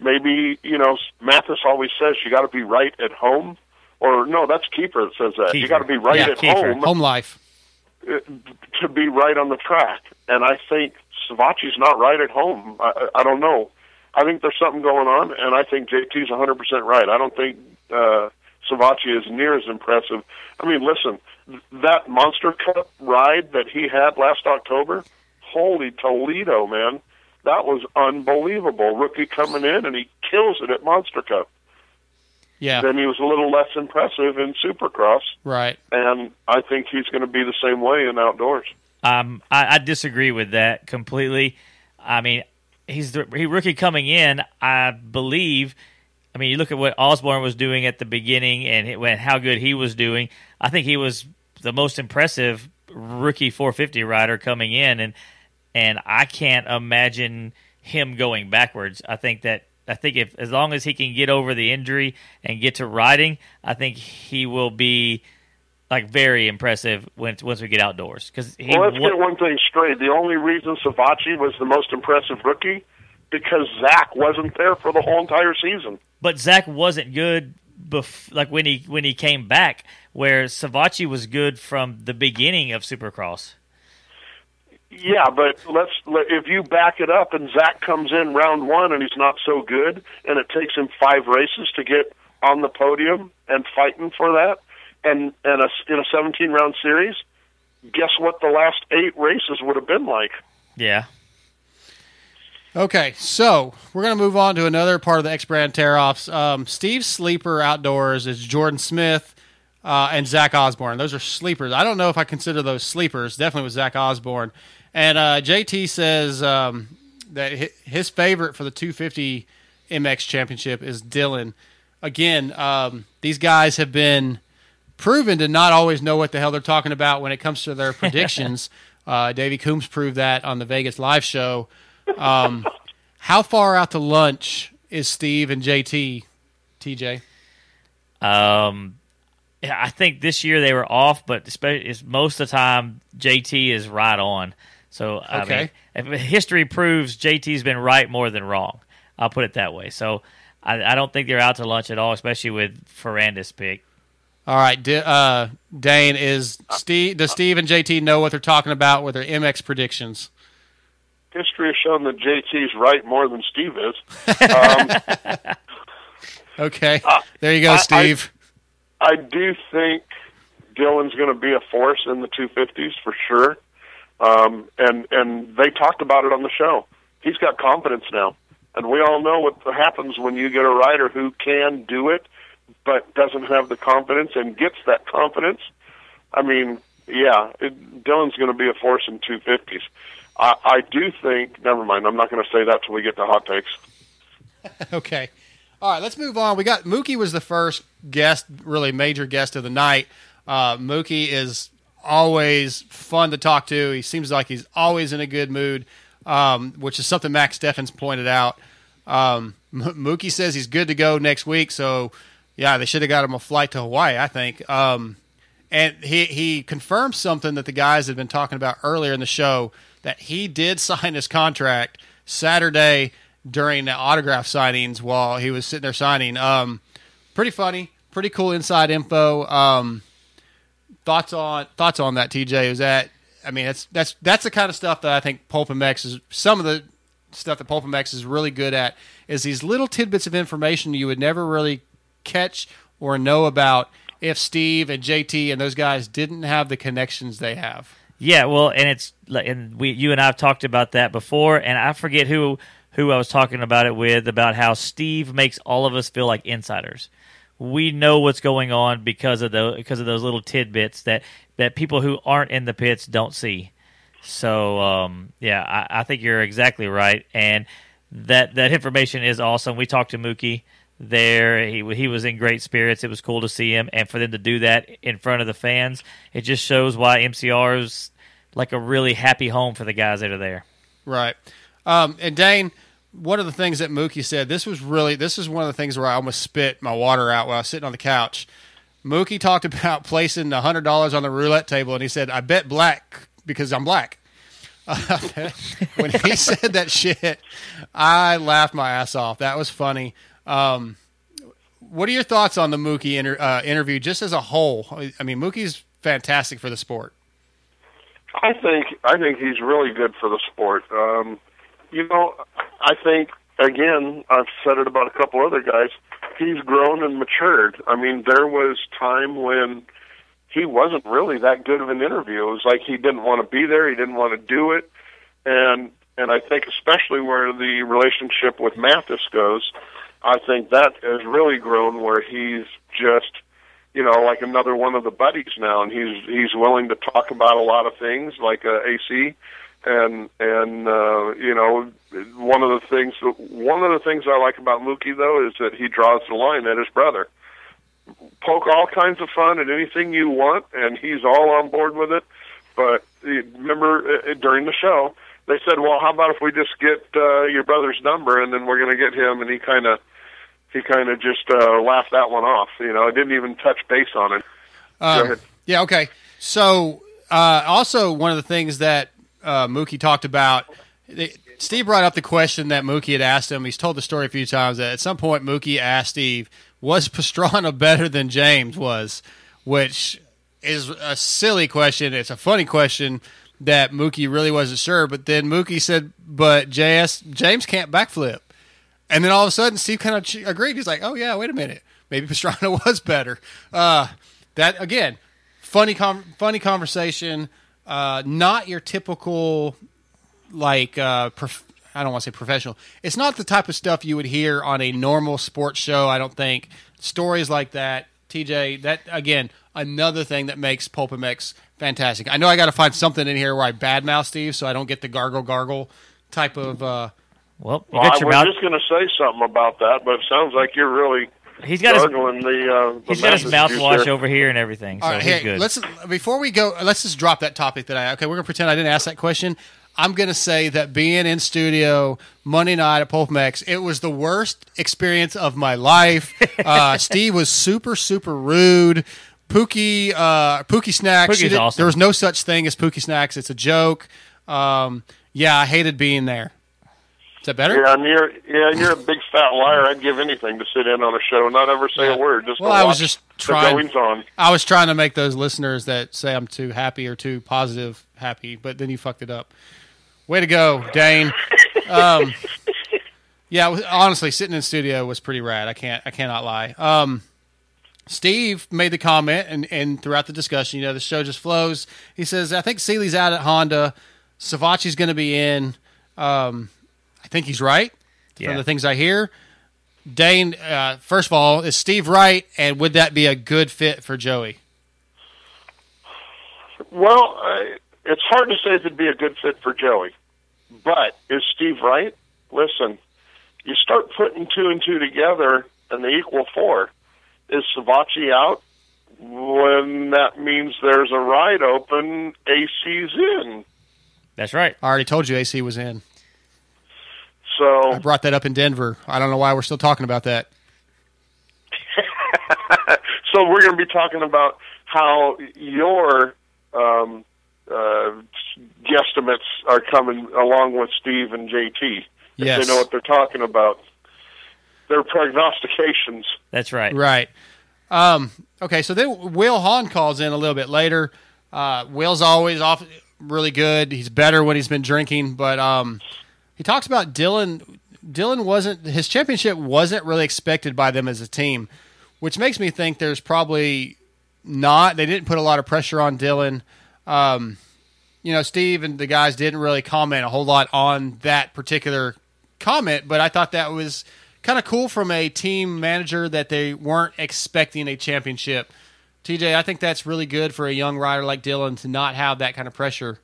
Maybe you know. Matthes always says you got to be right at home, or no, that's Keeper that says that. You got to be right Yeah, at Kiefer. home Home life. uh, to be right on the track. And I think Savatgy's not right at home. I, I I don't know. I think there's something going on, and I think JT's 100% right. I don't think uh, Savatgy is near as impressive. I mean, listen, that Monster Cup ride that he had last October, holy Toledo, man. That was unbelievable. Rookie coming in, and he kills it at Monster Cup. Yeah, Then he was a little less impressive in Supercross, right. and I think he's going to be the same way in outdoors. Um, I, I disagree with that completely. I mean, he's the he rookie coming in. I believe. I mean, you look at what Osborne was doing at the beginning and it, when how good he was doing. I think he was the most impressive rookie 450 rider coming in, and and I can't imagine him going backwards. I think that I think if as long as he can get over the injury and get to riding, I think he will be like very impressive when once we get outdoors because Well, let's wa- get one thing straight. The only reason Savatgy was the most impressive rookie because Zach wasn't there for the whole entire season. but Zach wasn't good bef- like when he when he came back where Savatgy was good from the beginning of Supercross. Yeah, but let's let- if you back it up and Zach comes in round one and he's not so good, and it takes him five races to get on the podium and fighting for that, and and a, in a 17 round series, guess what? The last eight races would have been like. Yeah. Okay, so we're going to move on to another part of the X Brand tear offs. Um, Steve's sleeper outdoors is Jordan Smith uh, and Zach Osborne. Those are sleepers. I don't know if I consider those sleepers. Definitely with Zach Osborne. And uh, JT says um, that his favorite for the 250 MX championship is Dylan. Again, um, these guys have been proven to not always know what the hell they're talking about when it comes to their predictions. uh, Davey Coombs proved that on the Vegas live show. Um, how far out to lunch is Steve and JT, TJ? Um, I think this year they were off, but especially it's most of the time JT is right on. So I Okay. mean, history proves JT's been right more than wrong. I'll put it that way. So I, I don't think they're out to lunch at all, especially with Ferrandis pick. All right, D- uh, Dane is Steve. Does Steve and JT know what they're talking about with their MX predictions? History has shown that JT's right more than Steve is. Um, Okay, there you go, I- I- Steve. I do think Dylan's going to be a force in the 250s for sure. Um, and and they talked about it on the show. He's got confidence now, and we all know what happens when you get a rider who can do it, but doesn't have the confidence and gets that confidence. I mean, yeah, it, Dylan's going to be a force in 250s. I, I do think. Never mind. I'm not going to say that till we get to hot takes. Okay. All right, let's move on. We got Mookie was the first guest, really major guest of the night. Uh, Mookie is always fun to talk to. He seems like he's always in a good mood, um, which is something Max Steffens pointed out. Um, M- Mookie says he's good to go next week, so yeah, they should have got him a flight to Hawaii, I think. Um, and he he confirmed something that the guys had been talking about earlier in the show that he did sign his contract Saturday during the autograph signings while he was sitting there signing. Um, pretty funny, pretty cool inside info. Um, thoughts on thoughts on that, TJ? Is that? I mean, that's that's that's the kind of stuff that I think Pulp MX is. Some of the stuff that Pulp MX is really good at is these little tidbits of information you would never really catch or know about if Steve and JT and those guys didn't have the connections they have. Yeah, well, and it's and we you and I have talked about that before, and I forget who who I was talking about it with about how Steve makes all of us feel like insiders. We know what's going on because of the because of those little tidbits that that people who aren't in the pits don't see. So um, yeah, I, I think you're exactly right, and that that information is awesome. We talked to Mookie there; he he was in great spirits. It was cool to see him, and for them to do that in front of the fans, it just shows why MCR is like a really happy home for the guys that are there. Right. Um, and Dane, one of the things that Mookie said, this was really, this is one of the things where I almost spit my water out while I was sitting on the couch. Mookie talked about placing $100 on the roulette table, and he said, I bet black because I'm black. when he said that shit, I laughed my ass off. That was funny. Um, what are your thoughts on the Mookie inter- uh, interview just as a whole? I mean, Mookie's fantastic for the sport. I think I think he's really good for the sport. Um, you know, I think again, I've said it about a couple other guys. He's grown and matured. I mean, there was time when he wasn't really that good of an interview. It was like he didn't want to be there. He didn't want to do it, and and I think especially where the relationship with Matthes goes, I think that has really grown where he's just you know, like another one of the buddies now, and he's he's willing to talk about a lot of things, like uh, AC, and and uh, you know, one of the things one of the things I like about Mookie though is that he draws the line at his brother. Poke all kinds of fun at anything you want, and he's all on board with it. But uh, remember uh, during the show, they said, "Well, how about if we just get uh, your brother's number, and then we're going to get him?" And he kind of he kind of just uh, laughed that one off. You know, I didn't even touch base on it. Um. Yeah, okay. So, uh, also one of the things that uh, Mookie talked about, they, Steve brought up the question that Mookie had asked him. He's told the story a few times that at some point Mookie asked Steve, "Was Pastrana better than James was?" Which is a silly question. It's a funny question that Mookie really wasn't sure. But then Mookie said, "But JS James can't backflip." And then all of a sudden, Steve kind of agreed. He's like, "Oh yeah, wait a minute, maybe Pastrana was better." Uh, that again, funny, com- funny conversation. Uh, not your typical like uh, prof- I don't want to say professional. It's not the type of stuff you would hear on a normal sports show. I don't think stories like that. TJ, that again, another thing that makes Pulp MX fantastic. I know I got to find something in here where I badmouth Steve, so I don't get the gargle gargle type of. Uh, Well, you Well, got I was mouth. just going to say something about that, but it sounds like you're really He's got his the. Uh, the he's got his mouthwash there. over here and everything, so All right, he's hey, good. let's before we go, let's just drop that topic that I okay. We're gonna pretend I didn't ask that question. I'm gonna say that being in studio Monday night at Pulp MX, it was the worst experience of my life. Uh, Steve was super super rude. Pookie uh, Pookie snacks. Pookie's did- awesome. There was no such thing as Pookie snacks. It's a joke. Um, yeah, I hated being there. Is that better? Yeah, and you're yeah, and you're a big fat liar. I'd give anything to sit in on a show, and not ever say Yeah. a word. Just Well, I was just trying- on. I was trying to make those listeners that say I'm too happy or too positive happy, but then you fucked it up. Way to go, Dane. Um, yeah, honestly, sitting in studio was pretty rad. I can't, I cannot lie. Um, Steve made the comment, and, and throughout the discussion, you know, the show just flows. He says, "I think Seeley's out at Honda. Savatgy's going to be in. Um, I think he's right Yeah. from the things I hear." Dane, uh, first of all, is Steve right, and would that be a good fit for Joey? Well, uh, it's hard to say if it'd be a good fit for Joey, but is Steve right? Listen, you start putting two and two together, and they equal four. Is Savatgy out? When that means there's a ride open, AC's in. That's right. I already told you AC was in. So I brought that up in Denver. I don't know why we're still talking about that. so we're going to be talking about how your um, uh, guesstimates are coming along with Steve and JT. If Yes. they know what they're talking about. Their prognostications. That's right. Right. Um, okay, so then Will Hahn calls in a little bit later. Uh, Will's always off really good. He's better when he's been drinking, but um, he talks about Dylan. Dylan wasn't his championship wasn't really expected by them as a team, which makes me think there's probably not. They didn't put a lot of pressure on Dylan. Um, you know, Steve and the guys didn't really comment a whole lot on that particular comment, but I thought that was kind of cool from a team manager that they weren't expecting a championship. TJ, I think that's really good for a young rider like Dylan to not have that kind of pressure.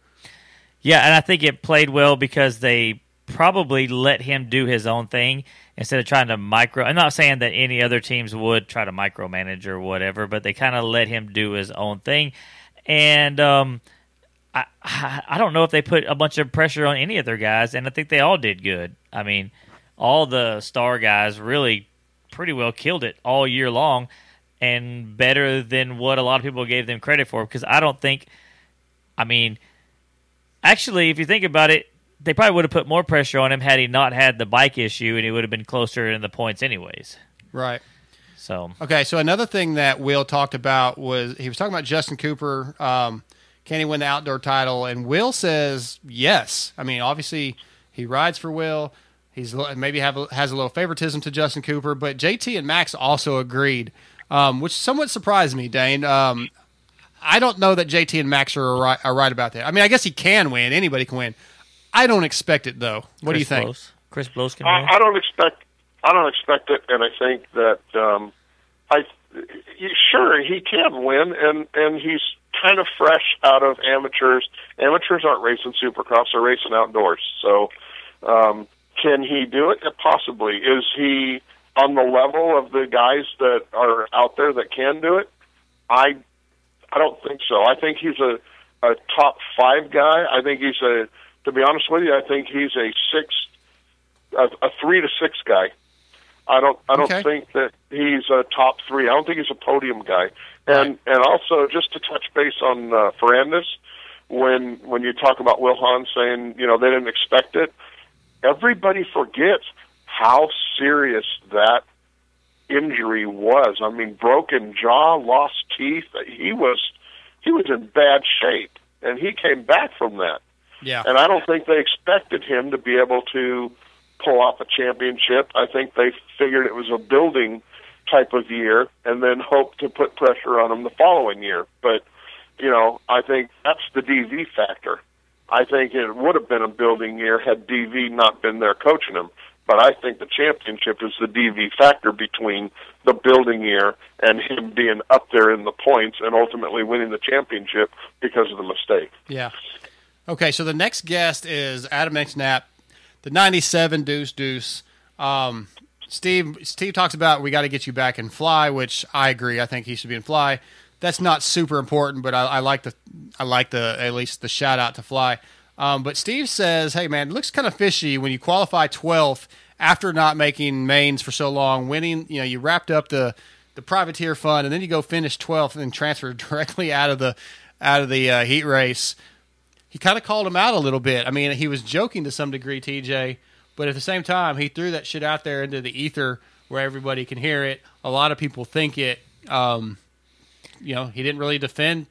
Yeah, and I think it played well because they probably let him do his own thing instead of trying to micro. I'm not saying that any other teams would try to micromanage or whatever, but they kind of let him do his own thing. And um, I I don't know if they put a bunch of pressure on any of their guys, and I think they all did good. I mean, all the star guys really pretty well killed it all year long, and better than what a lot of people gave them credit for. Because I don't think, I mean, actually, if you think about it, they probably would have put more pressure on him had he not had the bike issue, and he would have been closer in the points anyways. Right. So Okay, so another thing that Will talked about was he was talking about Justin Cooper. Um, can he win the outdoor title? And Will says yes. I mean, obviously he rides for Will. He's maybe have has a little favoritism to Justin Cooper, but JT and Max also agreed, um, which somewhat surprised me, Dane. Um, I don't know that JT and Max are right, are right about that. I mean, I guess he can win. Anybody can win. I don't expect it though. What do you think? Blose. Chris Blose can. I, I don't expect. I don't expect it, and I think that um, I he- sure he can win, and and he's kind of fresh out of amateurs. Amateurs aren't racing supercross; they're racing outdoors. So, um, can he do it? Possibly. Is he on the level of the guys that are out there that can do it? I I don't think so. I think he's a a top five guy. I think he's a. To be honest with you, I think he's a six, a, a three to six guy. I don't. I don't Okay. think that he's a top three. I don't think he's a podium guy. And and also just to touch base on uh, Ferrandis, when when you talk about Will Hahn saying you know they didn't expect it, everybody forgets how serious that injury was. I mean, broken jaw, lost teeth. He was he was in bad shape, and he came back from that. Yeah. And I don't think they expected him to be able to pull off a championship. I think they figured it was a building type of year and then hoped to put pressure on him the following year. But, you know, I think that's the DV factor. I think it would have been a building year had DV not been there coaching him. But I think the championship is the DV factor between the building year and him being up there in the points and ultimately winning the championship because of the mistake. Yeah. Okay, so the next guest is Adam Enticknap, the '97 Deuce Deuce. Um, Steve Steve talks about we got to get you back in fly, which I agree. I think he should be in fly. That's not super important, but I, I like the I like the at least the shout out to fly. Um, but Steve says, "Hey man, it looks kind of fishy when you qualify 12th after not making mains for so long, winning. You know, you wrapped up the the privateer fund, and then you go finish 12th and then transfer directly out of the out of the uh, heat race." He kind of called him out a little bit. I mean, he was joking to some degree, TJ, but at the same time, he threw that shit out there into the ether where everybody can hear it. A lot of people think it. Um, you know, he didn't really defend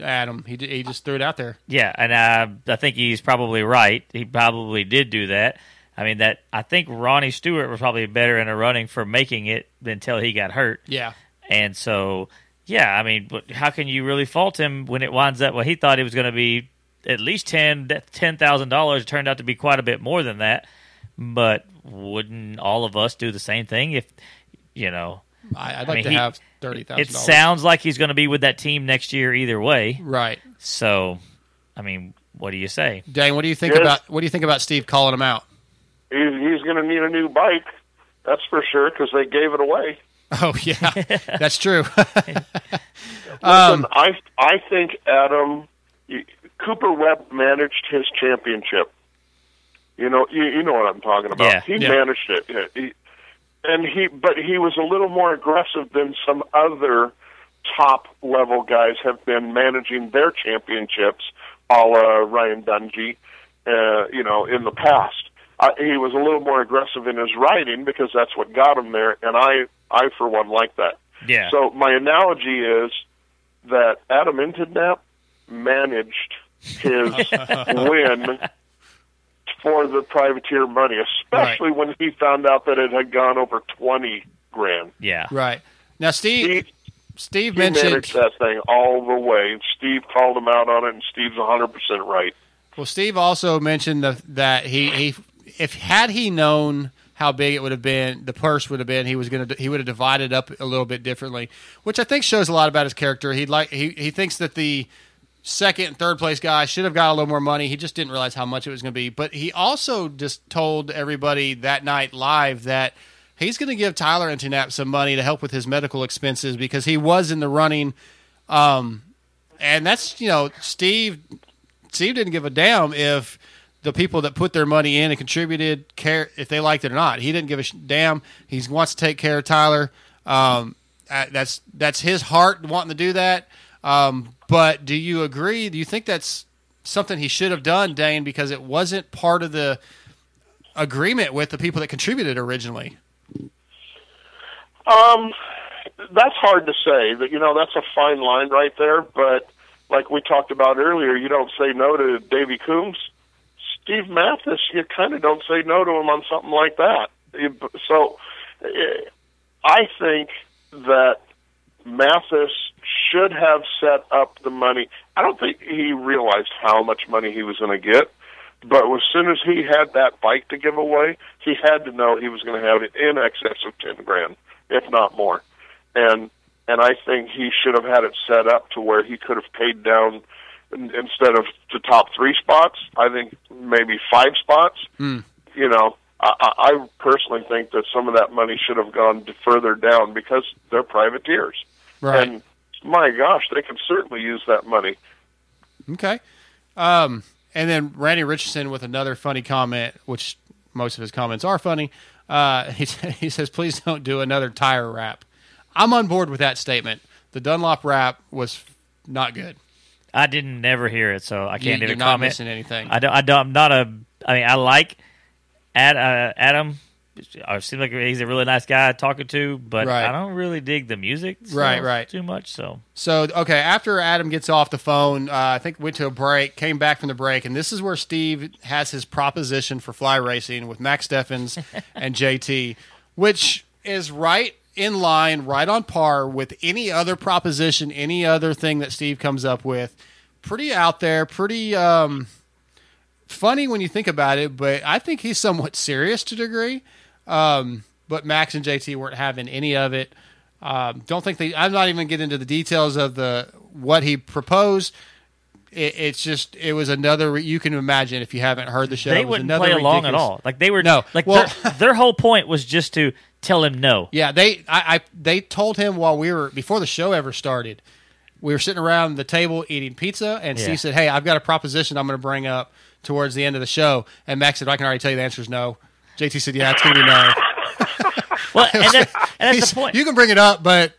Adam. He he just threw it out there. Yeah, and uh, I think he's probably right. He probably did do that. I mean, that I think Ronnie Stewart was probably better in a running for making it until he got hurt. Yeah, And so, yeah, I mean, but how can you really fault him when it winds up? Well, he thought it was going to be at least ten ten thousand dollars. Turned out to be quite a bit more than that. But wouldn't all of us do the same thing if you know? I, I'd I like mean, to he- have thirty thousand. It sounds like he's going to be with that team next year either way. right. So, I mean, what do you say? Dane, what do you think Yes. about what do you think about Steve calling him out? He's, he's going to need a new bike, that's for sure, because they gave it away. Oh yeah, that's true. Listen, um, I I think Adam Cooper Webb managed his championship. You know, you, you know what I'm talking about. Yeah. he Yeah. managed it, he, and he but he was a little more aggressive than some other top level guys have been managing their championships, a la Ryan Dungey. Uh, you know, in the past, uh, he was a little more aggressive in his writing because that's what got him there, and I I for one like that. Yeah. So my analogy is that Adam Enticknap managed his win for the privateer money, especially when he found out that it had gone over twenty grand. yeah. right now, Steve. He, Steve he mentioned managed that thing all the way. Steve called him out on it, and Steve's hundred percent right. Well, Steve also mentioned the, that he, he if had he known how big it would have been, the purse would have been. He was gonna he would have divided up a little bit differently, which I think shows a lot about his character. He like he he thinks that the second and third place guy should have got a little more money. He just didn't realize how much it was going to be. But he also just told everybody that night live that he's going to give Tyler Enticknap some money to help with his medical expenses because he was in the running. Um, and that's you know Steve Steve didn't give a damn if the people that put their money in and contributed care if they liked it or not. He didn't give a damn. He wants to take care of Tyler. Um, that's that's his heart wanting to do that. Um, but do you agree? Do you think that's something he should have done, Dane, because it wasn't part of the agreement with the people that contributed originally? Um, that's hard to say. That you know, that's a fine line right there. But like we talked about earlier, you don't say no to Davey Coombs. Steve Matthes, you kind of don't say no to him on something like that. So, eh, I think that Matthes should have set up the money. I don't think he realized how much money he was going to get. But as soon as he had that bike to give away, he had to know he was going to have it in excess of ten grand, if not more. And and I think he should have had it set up to where he could have paid down instead of the top three spots. I think maybe five spots. Hmm. You know, I, I I personally think that some of that money should have gone further down because they're privateers. Right. And my gosh, they can certainly use that money. Okay. Um, and then Randy Richardson with another funny comment, which most of his comments are funny. Uh, he, he says, please don't do another tire wrap. I'm on board with that statement. The Dunlop wrap was not good. I didn't never hear it, so I can't you're even not comment. missing anything. I don't. I don't. I'm not a. I mean, I like Ad, uh, Adam. I seem like he's a really nice guy talking to, but Right. I don't really dig the music. so- Right, right. Too much. So So okay, after Adam gets off the phone, uh, I think went to a break, came back from the break, and this is where Steve has his proposition for fly racing with Max Steffens and JT, which is right in line, right on par with any other proposition, any other thing that Steve comes up with. Pretty out there, pretty um, funny when you think about it, but I think he's somewhat serious to a degree. Um, but Max and JT weren't having any of it. Um, don't think they. I'm not even getting into the details of the what he proposed. It, it's just it was another. You can imagine if you haven't heard the show. they it was wouldn't play along at all. Like they were. No, Like well- their, their whole point was just to tell him no. Yeah, they. I, I. They told him while we were before the show ever started. We were sitting around the table eating pizza, and Yeah. Steve said, "Hey, I've got a proposition I'm going to bring up towards the end of the show." And Max said, "I can already tell you the answer is no." JT said, "Yeah, it's going to be no." Well, and, that, and that's the point. You can bring it up, but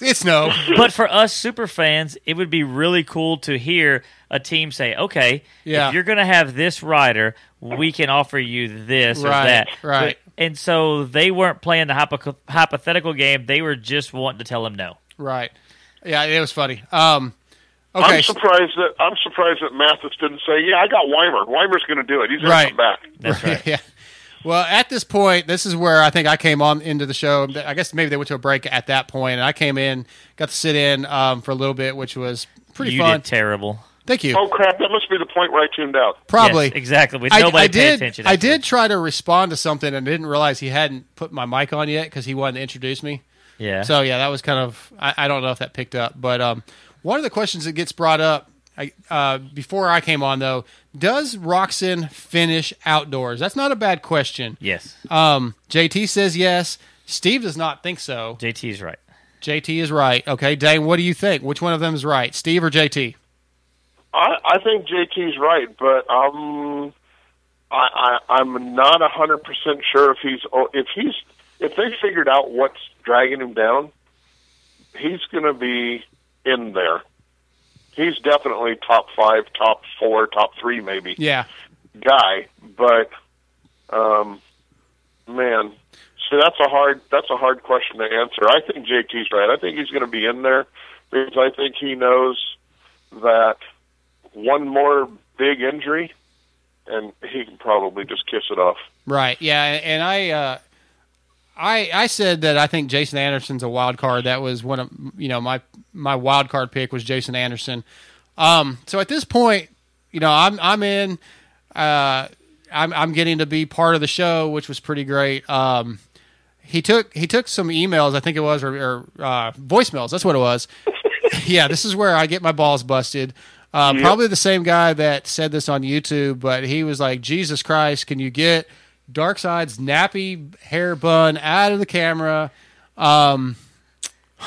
it's no. but for us super fans, it would be really cool to hear a team say, "Okay, Yeah. if you're going to have this rider, we can offer you this or that." right. But- and so they weren't playing the hypo- hypothetical game; they were just wanting to tell him no. Right. Yeah, it was funny. Um, okay. I'm surprised that I'm surprised that Matthes didn't say, "Yeah, I got Weimer. Weimer's going to do it. He's going Right. to come back." That's right. yeah. Well, at this point, this is where I think I came on into the show. I guess maybe they went to a break at that point, and I came in, got to sit in um, for a little bit, which was pretty you fun. did terrible. Thank you. Oh crap! That must be the point where I tuned out. Probably Yes, exactly. With I, nobody I paying did. attention. I did try to respond to something and didn't realize he hadn't put my mic on yet because he wanted to introduce me. Yeah. So yeah, that was kind of I, I don't know if that picked up, but um, one of the questions that gets brought up I, uh, before I came on though, does Roczen finish outdoors? That's not a bad question. yes, Um, JT says yes. Steve does not think so. JT is right. JT is right. Okay, Dane, what do you think? Which one of them is right, Steve or JT? I, I think JT's right, but um, I, I I'm not a hundred percent sure if he's oh, if he's if they figured out what's dragging him down, he's going to be in there. He's definitely top five, top four, top three, maybe Yeah, guy. But um, man, see that's a hard that's a hard question to answer. I think JT's right. I think he's going to be in there because I think he knows that one more big injury, and he can probably just kiss it off. right. Yeah, and I, uh, I, I said that I think Jason Anderson's a wild card. That was one of you know my my wild card pick was Jason Anderson. Um, so at this point, you know, I'm I'm in. Uh, I'm I'm getting to be part of the show, which was pretty great. Um, he took he took some emails, I think it was, or, or uh, voicemails. That's what it was. yeah, this is where I get my balls busted. Uh, Probably the same guy that said this on YouTube, but he was like, "Jesus Christ, can you get Darkside's nappy hair bun out of the camera?" Um,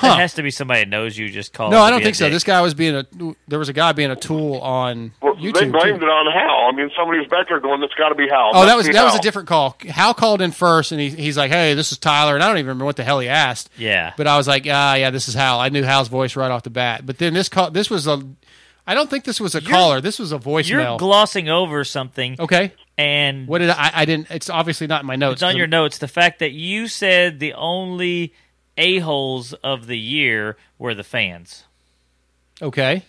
It has to be somebody that knows you. Just call. no, I don't think so. dick. This guy was being a. There was a guy being a tool on Well, YouTube. they blamed too. it on Hal. I mean, somebody was back there going, "That's got to be Hal." Oh, that was be that was a different call. Hal called in first, and he, he's like, "Hey, this is Tyler," and I don't even remember what the hell he asked. Yeah. But I was like, "Ah, yeah, this is Hal." I knew Hal's voice right off the bat. But then this call, this was a. I don't think this was a caller. This was a voice. You're glossing over something, okay. And What did I? I didn't. It's obviously not in my notes. it's on your notes. The fact that you said the only a holes of the year were the fans. Okay.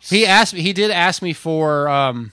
He asked me. He did ask me for. um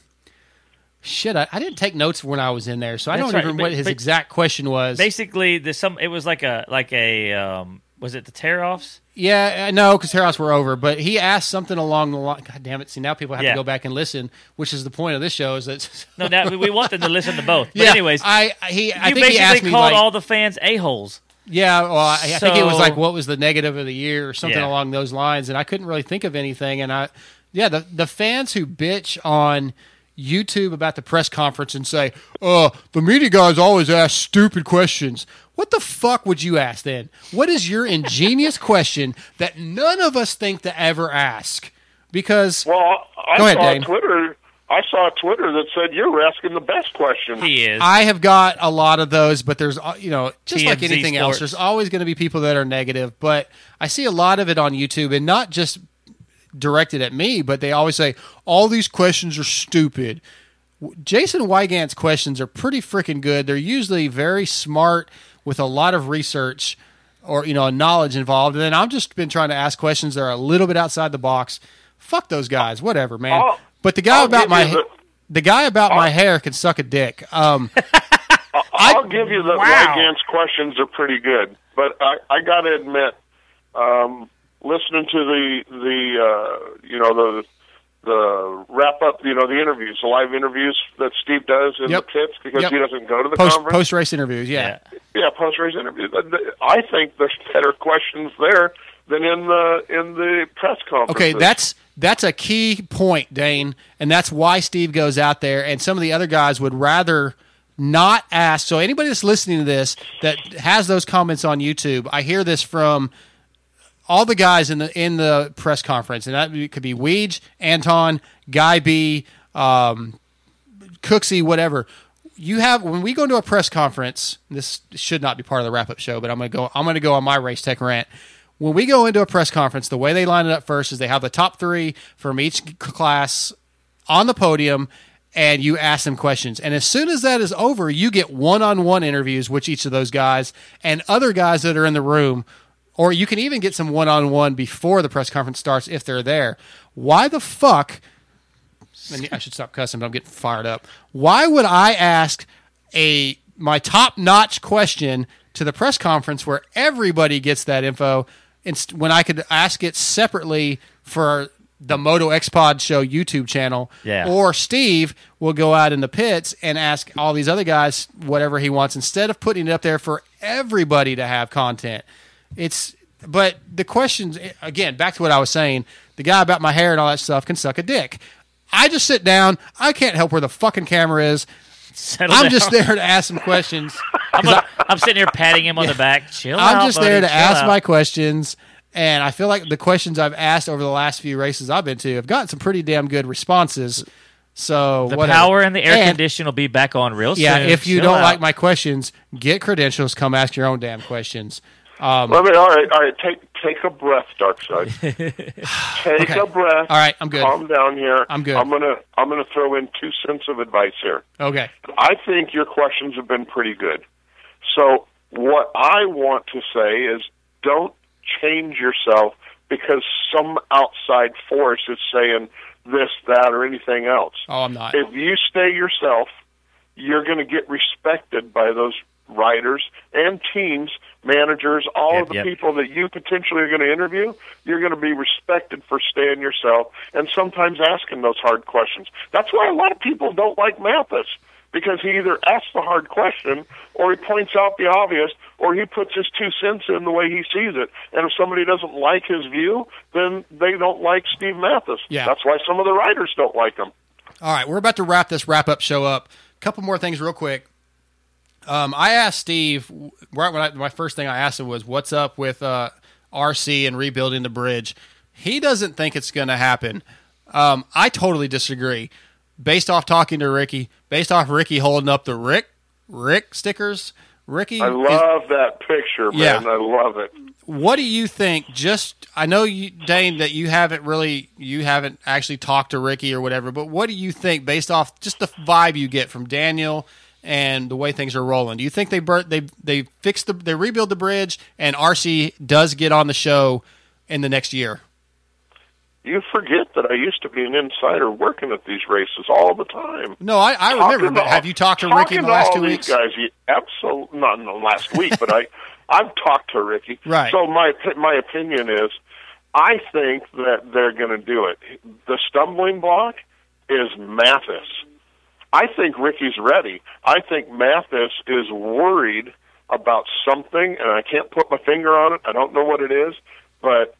Shit, I, I didn't take notes when I was in there, so I That's don't right, even but- what his exact question was. Basically, the some it was like a like a um, was it the tear offs? Yeah, uh, I know because Harris were over, but he asked something along the line. God damn it! See, now people have Yeah. to go back and listen, which is the point of this show. Is that No, that, we want them to listen to both. But yeah? anyways, I he I you think he asked basically me called like all the fans a holes. yeah, well, I, I think it was like what was the negative of the year or something Yeah. along those lines, and I couldn't really think of anything. And I, yeah, the the fans who bitch on YouTube about the press conference and say, "Uh, the media guys always ask stupid questions." What the fuck would you ask then? What is your ingenious question that none of us think to ever ask? Because Well, I Go ahead, saw Dane. Twitter. I saw a Twitter that said you're asking the best questions. He is. I have got a lot of those, but there's uh, you know just like TMZ anything else, there's always going to be people that are negative. But I see a lot of it on YouTube, and not just directed at me, but they always say all these questions are stupid. Jason Weigandt's questions are pretty freaking good. They're usually very smart with a lot of research or you know knowledge involved. And then I've just been trying to ask questions that are a little bit outside the box. Fuck those guys, whatever, man. I'll- but the guy I'll about my the- the guy about my hair can suck a dick. Um, I'll give you that Wow. Weigandt's questions are pretty good, but I, I got to admit, um, listening to the the uh, you know the the wrap up, you know the interviews, the live interviews that Steve does in Yep. the pits because Yep. he doesn't go to the post conference. post race interviews, yeah. yeah. post race interviews. I think there's better questions there than in the in the press conference. Okay, that's that's a key point, Dane, and that's why Steve goes out there, and some of the other guys would rather not ask. So anybody that's listening to this that has those comments on YouTube, I hear this from all the guys in the in the press conference, and that could be Weege, Anton, Guy B, um, Cooksey, whatever. You have when we go into a press conference. This should not be part of the wrap up show, but I'm gonna go. I'm gonna go on my race tech rant. When we go into a press conference, the way they line it up first is they have the top three from each class on the podium, and you ask them questions. And as soon as that is over, you get one on one interviews with each of those guys and other guys that are in the room. Or you can even get some one on one before the press conference starts if they're there. Why the fuck I should stop cussing, but I'm getting fired up. Why would I ask a my top notch question to the press conference where everybody gets that info, inst- when I could ask it separately for the Moto X Pod Show YouTube channel? Yeah. Or Steve will go out in the pits and ask all these other guys whatever he wants instead of putting it up there for everybody to have content. It's but the questions again back to what I was saying. The guy about my hair and all that stuff can suck a dick. I just sit down. I can't help where the fucking camera is. Settle I'm down. just there to ask some questions. I'm, a- I'm sitting here patting him on the back. Chill I'm out, just there to ask out. my questions. And I feel like the questions I've asked over the last few races I've been to have gotten some pretty damn good responses. So The whatever. power and the air And, condition will be back on real soon. Yeah, if you Chill don't out. like my questions, get credentials. Come ask your own damn questions. Um, Let me. All right, all right. Take take a breath, Dark Side. take Okay. a breath. All right, I'm good. Calm down here. I'm good. I'm gonna I'm gonna throw in two cents of advice here. okay. I think your questions have been pretty good. So what I want to say is don't change yourself because some outside force is saying this, that, or anything else. Oh, I'm not. If you stay yourself, you're going to get respected by those writers and teams, managers, all Yep, of the yep. people that you potentially are going to interview. You're going to be respected for staying yourself and sometimes asking those hard questions. That's why a lot of people don't like Matthes because he either asks the hard question or he points out the obvious or he puts his two cents in the way he sees it. And if somebody doesn't like his view, then they don't like Steve Matthes. Yeah. That's why some of the writers don't like him. All right, we're about to wrap this wrap up show up. A couple more things, real quick. Um, I asked Steve right when I, my first thing I asked him was, "What's up with uh, RC and rebuilding the bridge?" He doesn't think it's going to happen. Um, I totally disagree. Based off talking to Ricky, based off Ricky holding up the Rick Rick stickers, Ricky. I is- love that picture, man. Yeah. I love it. what do you think? Just I know you, Dane, that you haven't really you haven't actually talked to Ricky or whatever, but what do you think based off just the vibe you get from Daniel and the way things are rolling? Do you think they burnt they they fixed the they rebuild the bridge and RC does get on the show in the next year? You forget that I used to be an insider working at these races all the time. No, I, I remember. But have you talked to Ricky in the last two weeks? Guys, absolutely not in the last week, but I I've talked to Ricky. Right. So my my opinion is, I think that they're going to do it. The stumbling block is Matthes. I think Ricky's ready. I think Matthes is worried about something, and I can't put my finger on it. I don't know what it is, but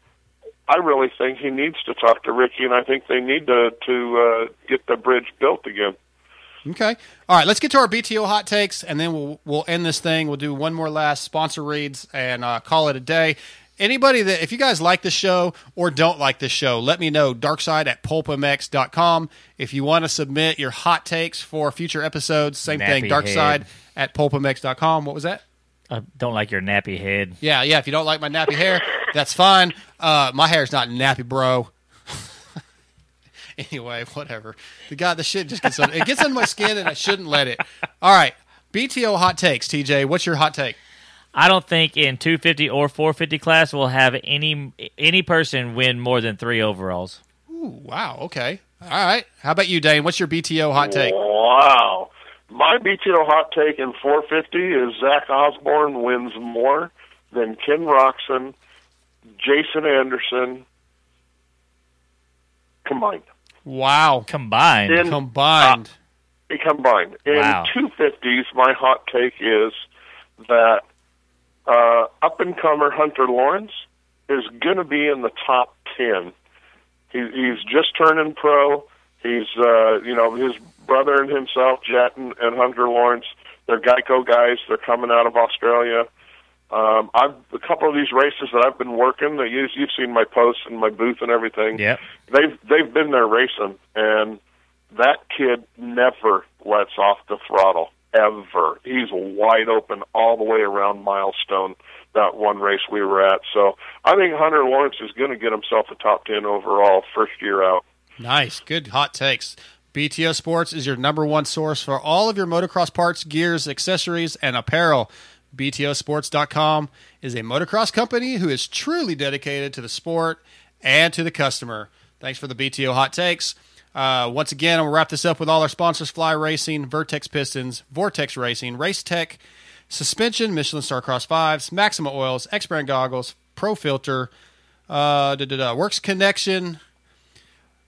I really think he needs to talk to Ricky, and I think they need to to uh, get the bridge built again. Okay. All right. Let's get to our BTO hot takes, and then we'll we'll end this thing. We'll do one more last sponsor reads and uh, call it a day. Anybody that if you guys like the show or don't like the show, let me know. Darkside at pulpmx.com. If you want to submit your hot takes for future episodes, same thing. Nappy Darkside head. at pulpmx.com. What was that? I don't like your nappy head. Yeah, yeah. If you don't like my nappy hair, that's fine. Uh, my hair's not nappy, bro. anyway, whatever. The guy, the shit just gets on. It gets under my skin, and I shouldn't let it. All right, BTO hot takes. TJ, what's your hot take? I don't think in 250 or 450 class we'll have any any person win more than three overalls. Ooh, wow. Okay. All right. How about you, Dane? What's your BTO hot take? Wow. My BTO hot take in 450 is Zach Osborne wins more than Ken Roczen, Jason Anderson combined. Wow. Combined, In- Combined. They combined. In Wow. 250s, my hot take is that uh, up and comer Hunter Lawrence is going to be in the top 10. He, he's just turning pro. He's, uh, you know, his brother and himself, Jett and, and Hunter Lawrence, they're Geico guys. They're coming out of Australia. Um, I've a couple of these races that I've been working. That you, you've seen my posts and my booth and everything. Yeah, They've they've been there racing, and that kid never lets off the throttle ever. He's wide open all the way around Milestone. That one race we were at. So I think Hunter Lawrence is going to get himself a top ten overall first year out. Nice. Good hot takes. BTO Sports is your number one source for all of your motocross parts, gears, accessories, and apparel. BTOsports.com is a motocross company who is truly dedicated to the sport and to the customer. Thanks for the BTO hot takes. Uh, once again, I'm wrap this up with all our sponsors Fly Racing, Vertex Pistons, Vortex Racing, Race Tech, Suspension, Michelin Star Cross 5s, Maxima Oils, X Brand Goggles, Pro Filter, uh, Works Connection,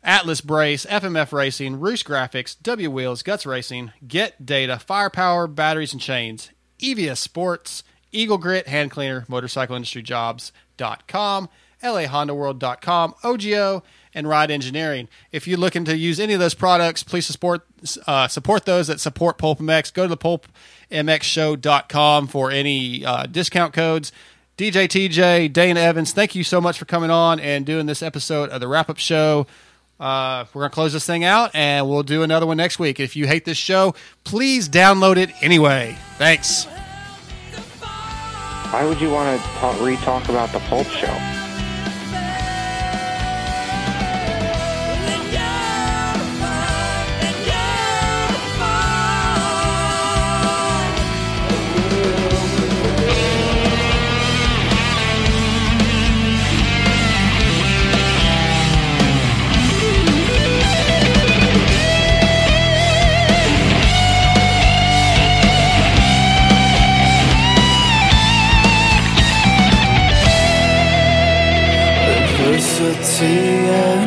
Atlas Brace, FMF Racing, Roost Graphics, W Wheels, Guts Racing, Get Data, Firepower, Batteries and Chains, EVS Sports, Eagle Grit, Hand Cleaner, Motorcycle Industry MotorcycleIndustryJobs.com, LAHondaWorld.com, OGO, and Ride Engineering. If you're looking to use any of those products, please support uh, support those that support Pulp MX. Go to the PulpMXShow.com for any uh, discount codes. DJ TJ, Dane Evans, thank you so much for coming on and doing this episode of the wrap up show. Uh, we're going to close this thing out and we'll do another one next week. If you hate this show, please download it anyway. Thanks. Why would you want to talk, re-talk about the Pulp Show? see.